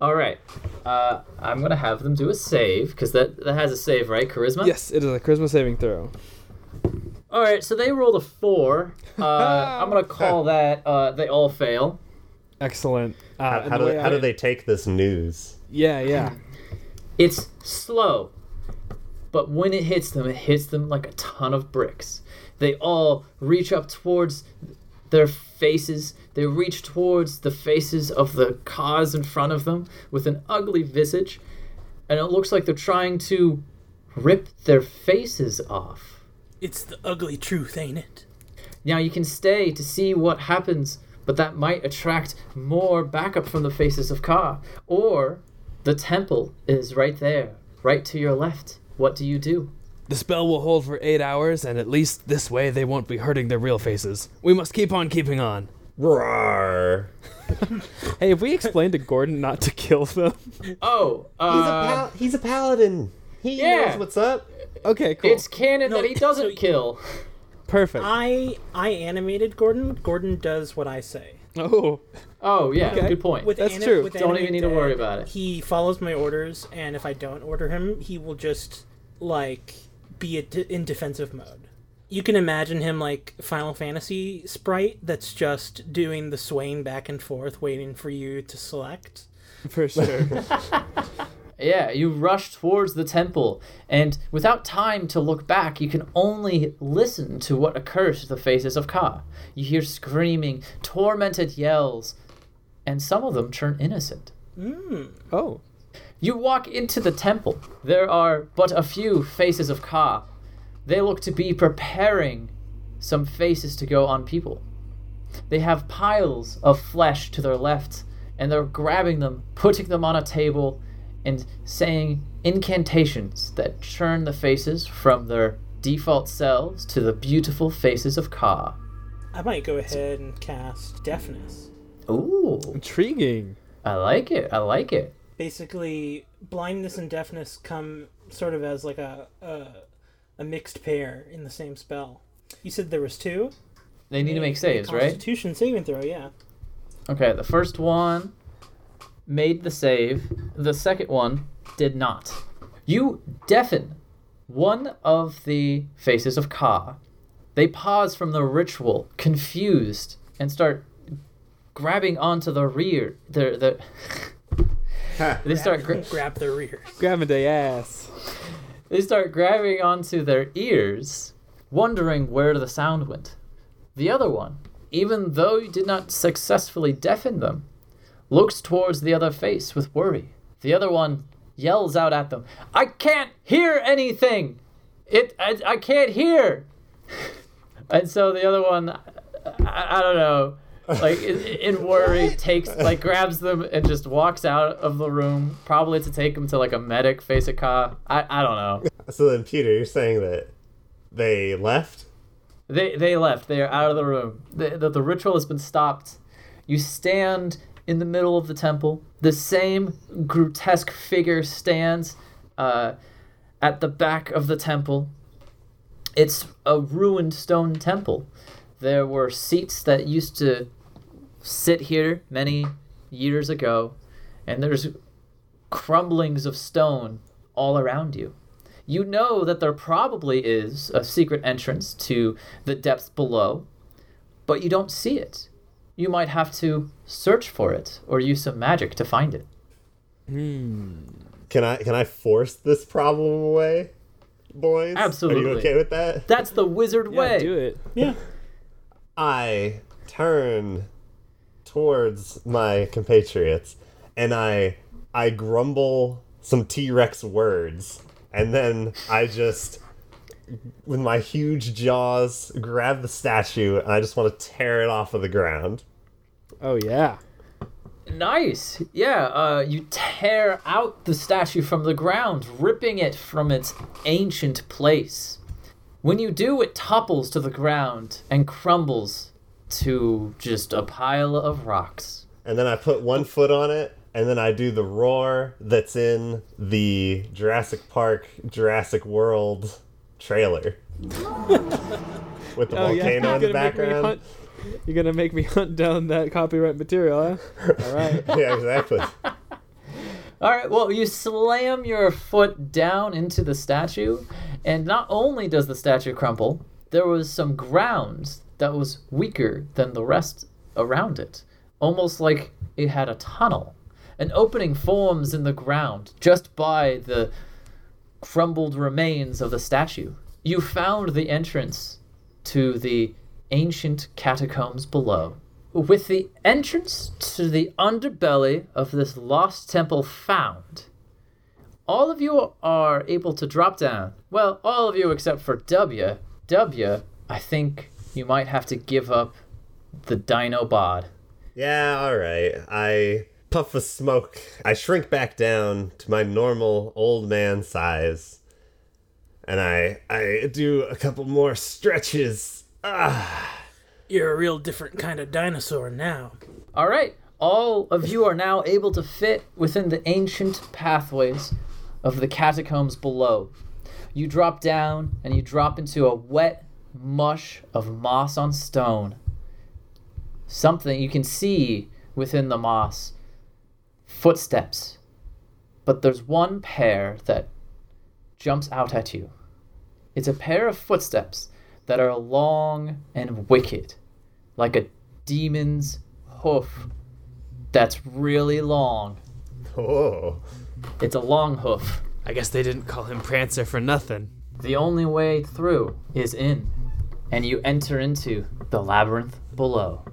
All right. Uh, I'm gonna have them do a save because that that has a save, right? Charisma. Yes, it is a charisma saving throw. All right. So they rolled a four. Uh, I'm gonna call that uh, they all fail. Excellent. Uh, How, how do way how I- do they take this news? Yeah, yeah. It's slow, but when it hits them, it hits them like a ton of bricks. They all reach up towards their faces. They reach towards the faces of the cars in front of them with an ugly visage, and it looks like they're trying to rip their faces off. It's the ugly truth, ain't it? Now you can stay to see what happens, but that might attract more backup from the faces of Ka. Or the temple is right there, right to your left. What do you do? The spell will hold for eight hours, and at least this way they won't be hurting their real faces. We must keep on keeping on. Roar! Hey, have we explained to Gordon not to kill them? Oh, He's a uh, pal- he's a paladin. He Yeah. knows what's up. Okay, cool. it's canon No, that he doesn't so- kill. Perfect. I I animated Gordon. Gordon does what I say. oh, Oh yeah, Okay. good point. With That's ani- true. with Don't even Animate need to worry about it. He follows my orders, and if I don't order him, he will just like be a d- in defensive mode. You can imagine him like Final Fantasy sprite that's just doing the swaying back and forth, waiting for you to select. for sure. Yeah, you rush towards the temple, and without time to look back, you can only listen to what occurs to the faces of Ka. You hear screaming, tormented yells, and some of them turn innocent. Hmm. oh, You walk into the temple. There are but a few faces of Ka. They look to be preparing some faces to go on people. They have piles of flesh to their left, and they're grabbing them, putting them on a table, and saying incantations that turn the faces from their default selves to the beautiful faces of Ka. I might go ahead and cast Deafness. Ooh, intriguing. I like it. I like it. Basically, blindness and deafness come sort of as like a a, a mixed pair in the same spell. You said there was two. They need to make saves, right? Constitution saving throw, yeah. Okay, the first one made the save. The second one did not. You deafen one of the faces of Ka. They pause from the ritual, confused, and start grabbing onto the rear. Their the they start gra- grab their ears. Grabbing their ass. they start grabbing onto their ears, wondering where the sound went. The other one, even though you did not successfully deafen them, looks towards the other face with worry. The other one yells out at them, I can't hear anything! It I, I can't hear! and so the other one, I, I don't know, like in, in worry, takes like grabs them and just walks out of the room, probably to take them to like a medic face a car. I, I don't know. So then, Peter, you're saying that they left? They they left. They are out of the room. The, the, the ritual has been stopped. You stand in the middle of the temple. The same grotesque figure stands uh, at the back of the temple. It's a ruined stone temple. There were seats that used to sit here many years ago, and there's crumblings of stone all around you. You know that there probably is a secret entrance to the depths below, but you don't see it. You might have to search for it or use some magic to find it. Hmm. Can I can I force this problem away, boys? Absolutely. Are Absolutely. you okay with that? That's the wizard Yeah, way. do it. Yeah. I turn towards my compatriots and I I grumble some T-Rex words and then I just with my huge jaws grab the statue and I just want to tear it off of the ground. Oh yeah. Nice. Yeah, uh, you tear out the statue from the ground, ripping it from its ancient place. When you do, it topples to the ground and crumbles to just a pile of rocks. And then I put one foot on it and then I do the roar that's in the Jurassic Park, Jurassic World trailer. With the Oh, volcano yeah, in the gonna make me background. hunt- You're gonna make me hunt down that copyright material, huh? All right. yeah, exactly. All right, well, you slam your foot down into the statue, and not only does the statue crumple, there was some ground that was weaker than the rest around it, almost like it had a tunnel. An opening forms in the ground just by the crumbled remains of the statue. You found the entrance to the ancient catacombs below. With the entrance to the underbelly of this lost temple found, all of you are able to drop down. Well, all of you except for W. W, I think you might have to give up the dino bod. Yeah, alright. I puff a smoke. I shrink back down to my normal old man size. And I I do a couple more stretches. Ah. You're a real different kind of dinosaur now. All right, all of you are now able to fit within the ancient pathways of the catacombs below. You drop down and you drop into a wet mush of moss on stone. Something you can see within the moss footsteps. But there's one pair that jumps out at you. It's a pair of footsteps that are long and wicked, like a demon's hoof that's really long. Oh. It's a long hoof. I guess they didn't call him Prancer for nothing. The only way through is in, and you enter into the labyrinth below.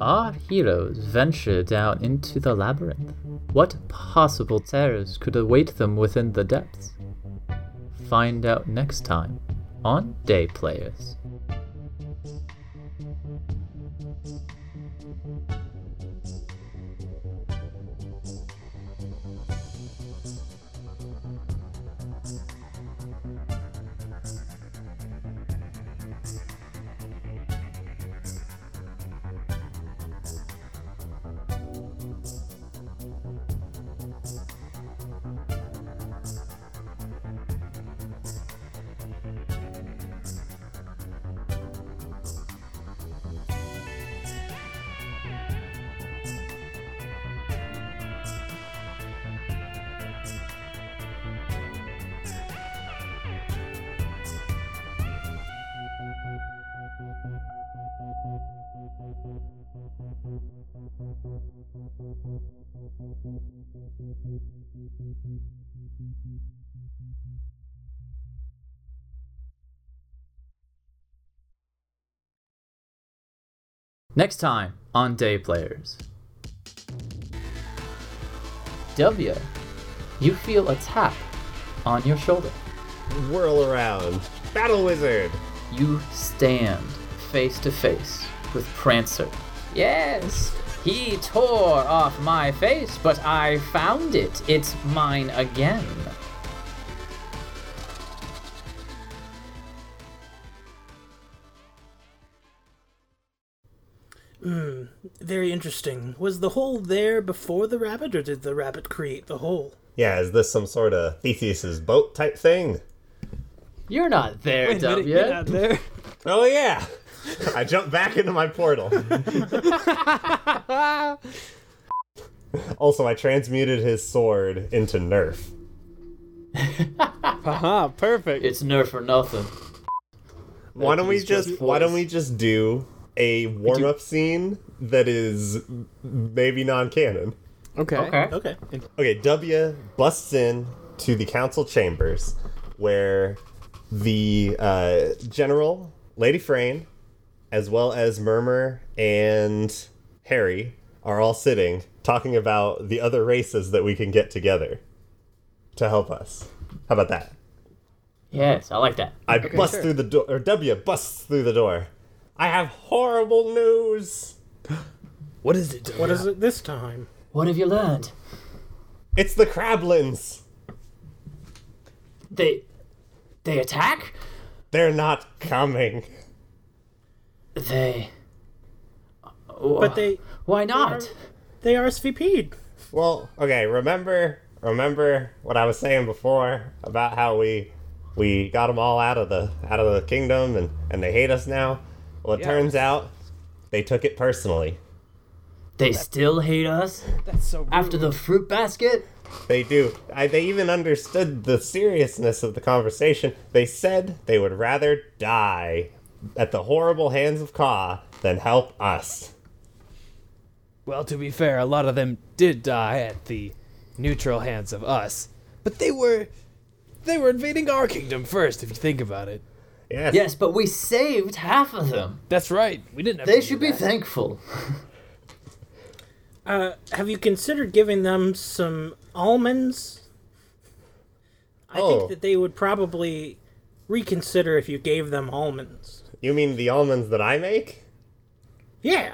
Our heroes venture down into the labyrinth. What possible terrors could await them within the depths? Find out next time on Day Players. Next time on Day Players. W, you feel a tap on your shoulder. Whirl around. Battle wizard. You stand face to face with Prancer. Yes, he tore off my face, but I found it. It's mine again. Hmm, very interesting. Was the hole there before the rabbit, or did the rabbit create the hole? Yeah, is this some sort of Theseus's boat type thing? You're not there, Wait a W. you're not there. Oh yeah. I jump back into my portal. also, I transmuted his sword into Nerf. Haha, perfect. It's nerf or nothing. Why don't we just just why don't we just do a warm up scene that is maybe non-canon? okay. Okay. Okay. Okay, W busts in to the council chambers where the uh, general, Lady Frayne, as well as Murmur and Harry are all sitting talking about the other races that we can get together to help us. How about that? Yes, I like that. I bust sure. through the door, or W busts through the door. I have horrible news. What is it? What is it this time? What have you learned? It's the Crablins. They. they attack? They're not coming. They. But they Why not? they are RSVP'd. Well, okay, remember remember what I was saying before about how we we got them all out of the out of the kingdom and and they hate us now? Well, it Yeah. turns out they took it personally. They still hate us That's so rude. after the fruit basket? They do. I, they even understood the seriousness of the conversation. They said they would rather die at the horrible hands of Ka then help us. Well, to be fair, a lot of them did die at the neutral hands of us, but they were they were invading our kingdom first. If you think about it, Yes. Yes, but we saved half of them. that's right. We didn't. Have They to should be that. thankful. Uh, have you considered giving them some almonds? I Oh. think that they would probably reconsider if you gave them almonds. You mean the almonds that I make? Yeah.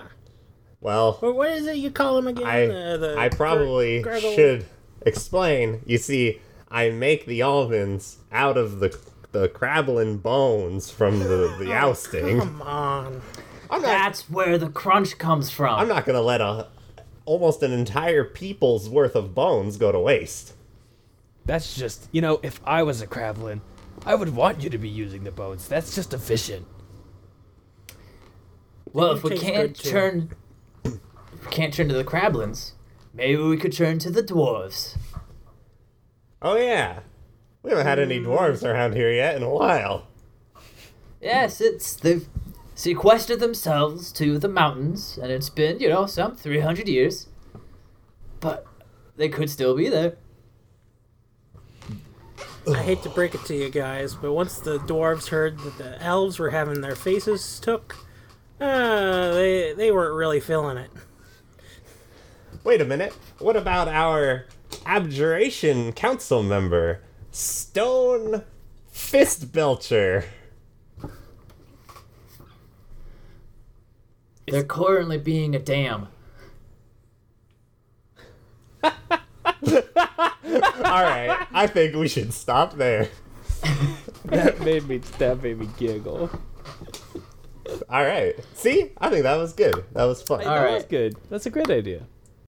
Well, Or what is it you call them again? I Uh, the I probably gr- should explain. You see, I make the almonds out of the the crablin bones from the, the ousting. Come on. Not That's where the crunch comes from. I'm not gonna let a almost an entire people's worth of bones go to waste. That's just you know, if I was a Crablin, I would want you to be using the bones. That's just efficient. Well, if we can't turn, if we can't turn to the Crablins, maybe we could turn to the dwarves. Oh yeah. We haven't had any dwarves around here yet in a while. Yes, it's they've sequestered themselves to the mountains, and it's been you know some three hundred years, but they could still be there. I hate to break it to you guys, but once the dwarves heard that the elves were having their faces took, uh, they they weren't really feeling it. Wait a minute. What about our abjuration council member, Stone Fist Belcher? They're currently being a dam. All right, I think we should stop there. That made me that made me giggle. All right. See, I think that was good. That was fun. All that right. was good. That's a great idea.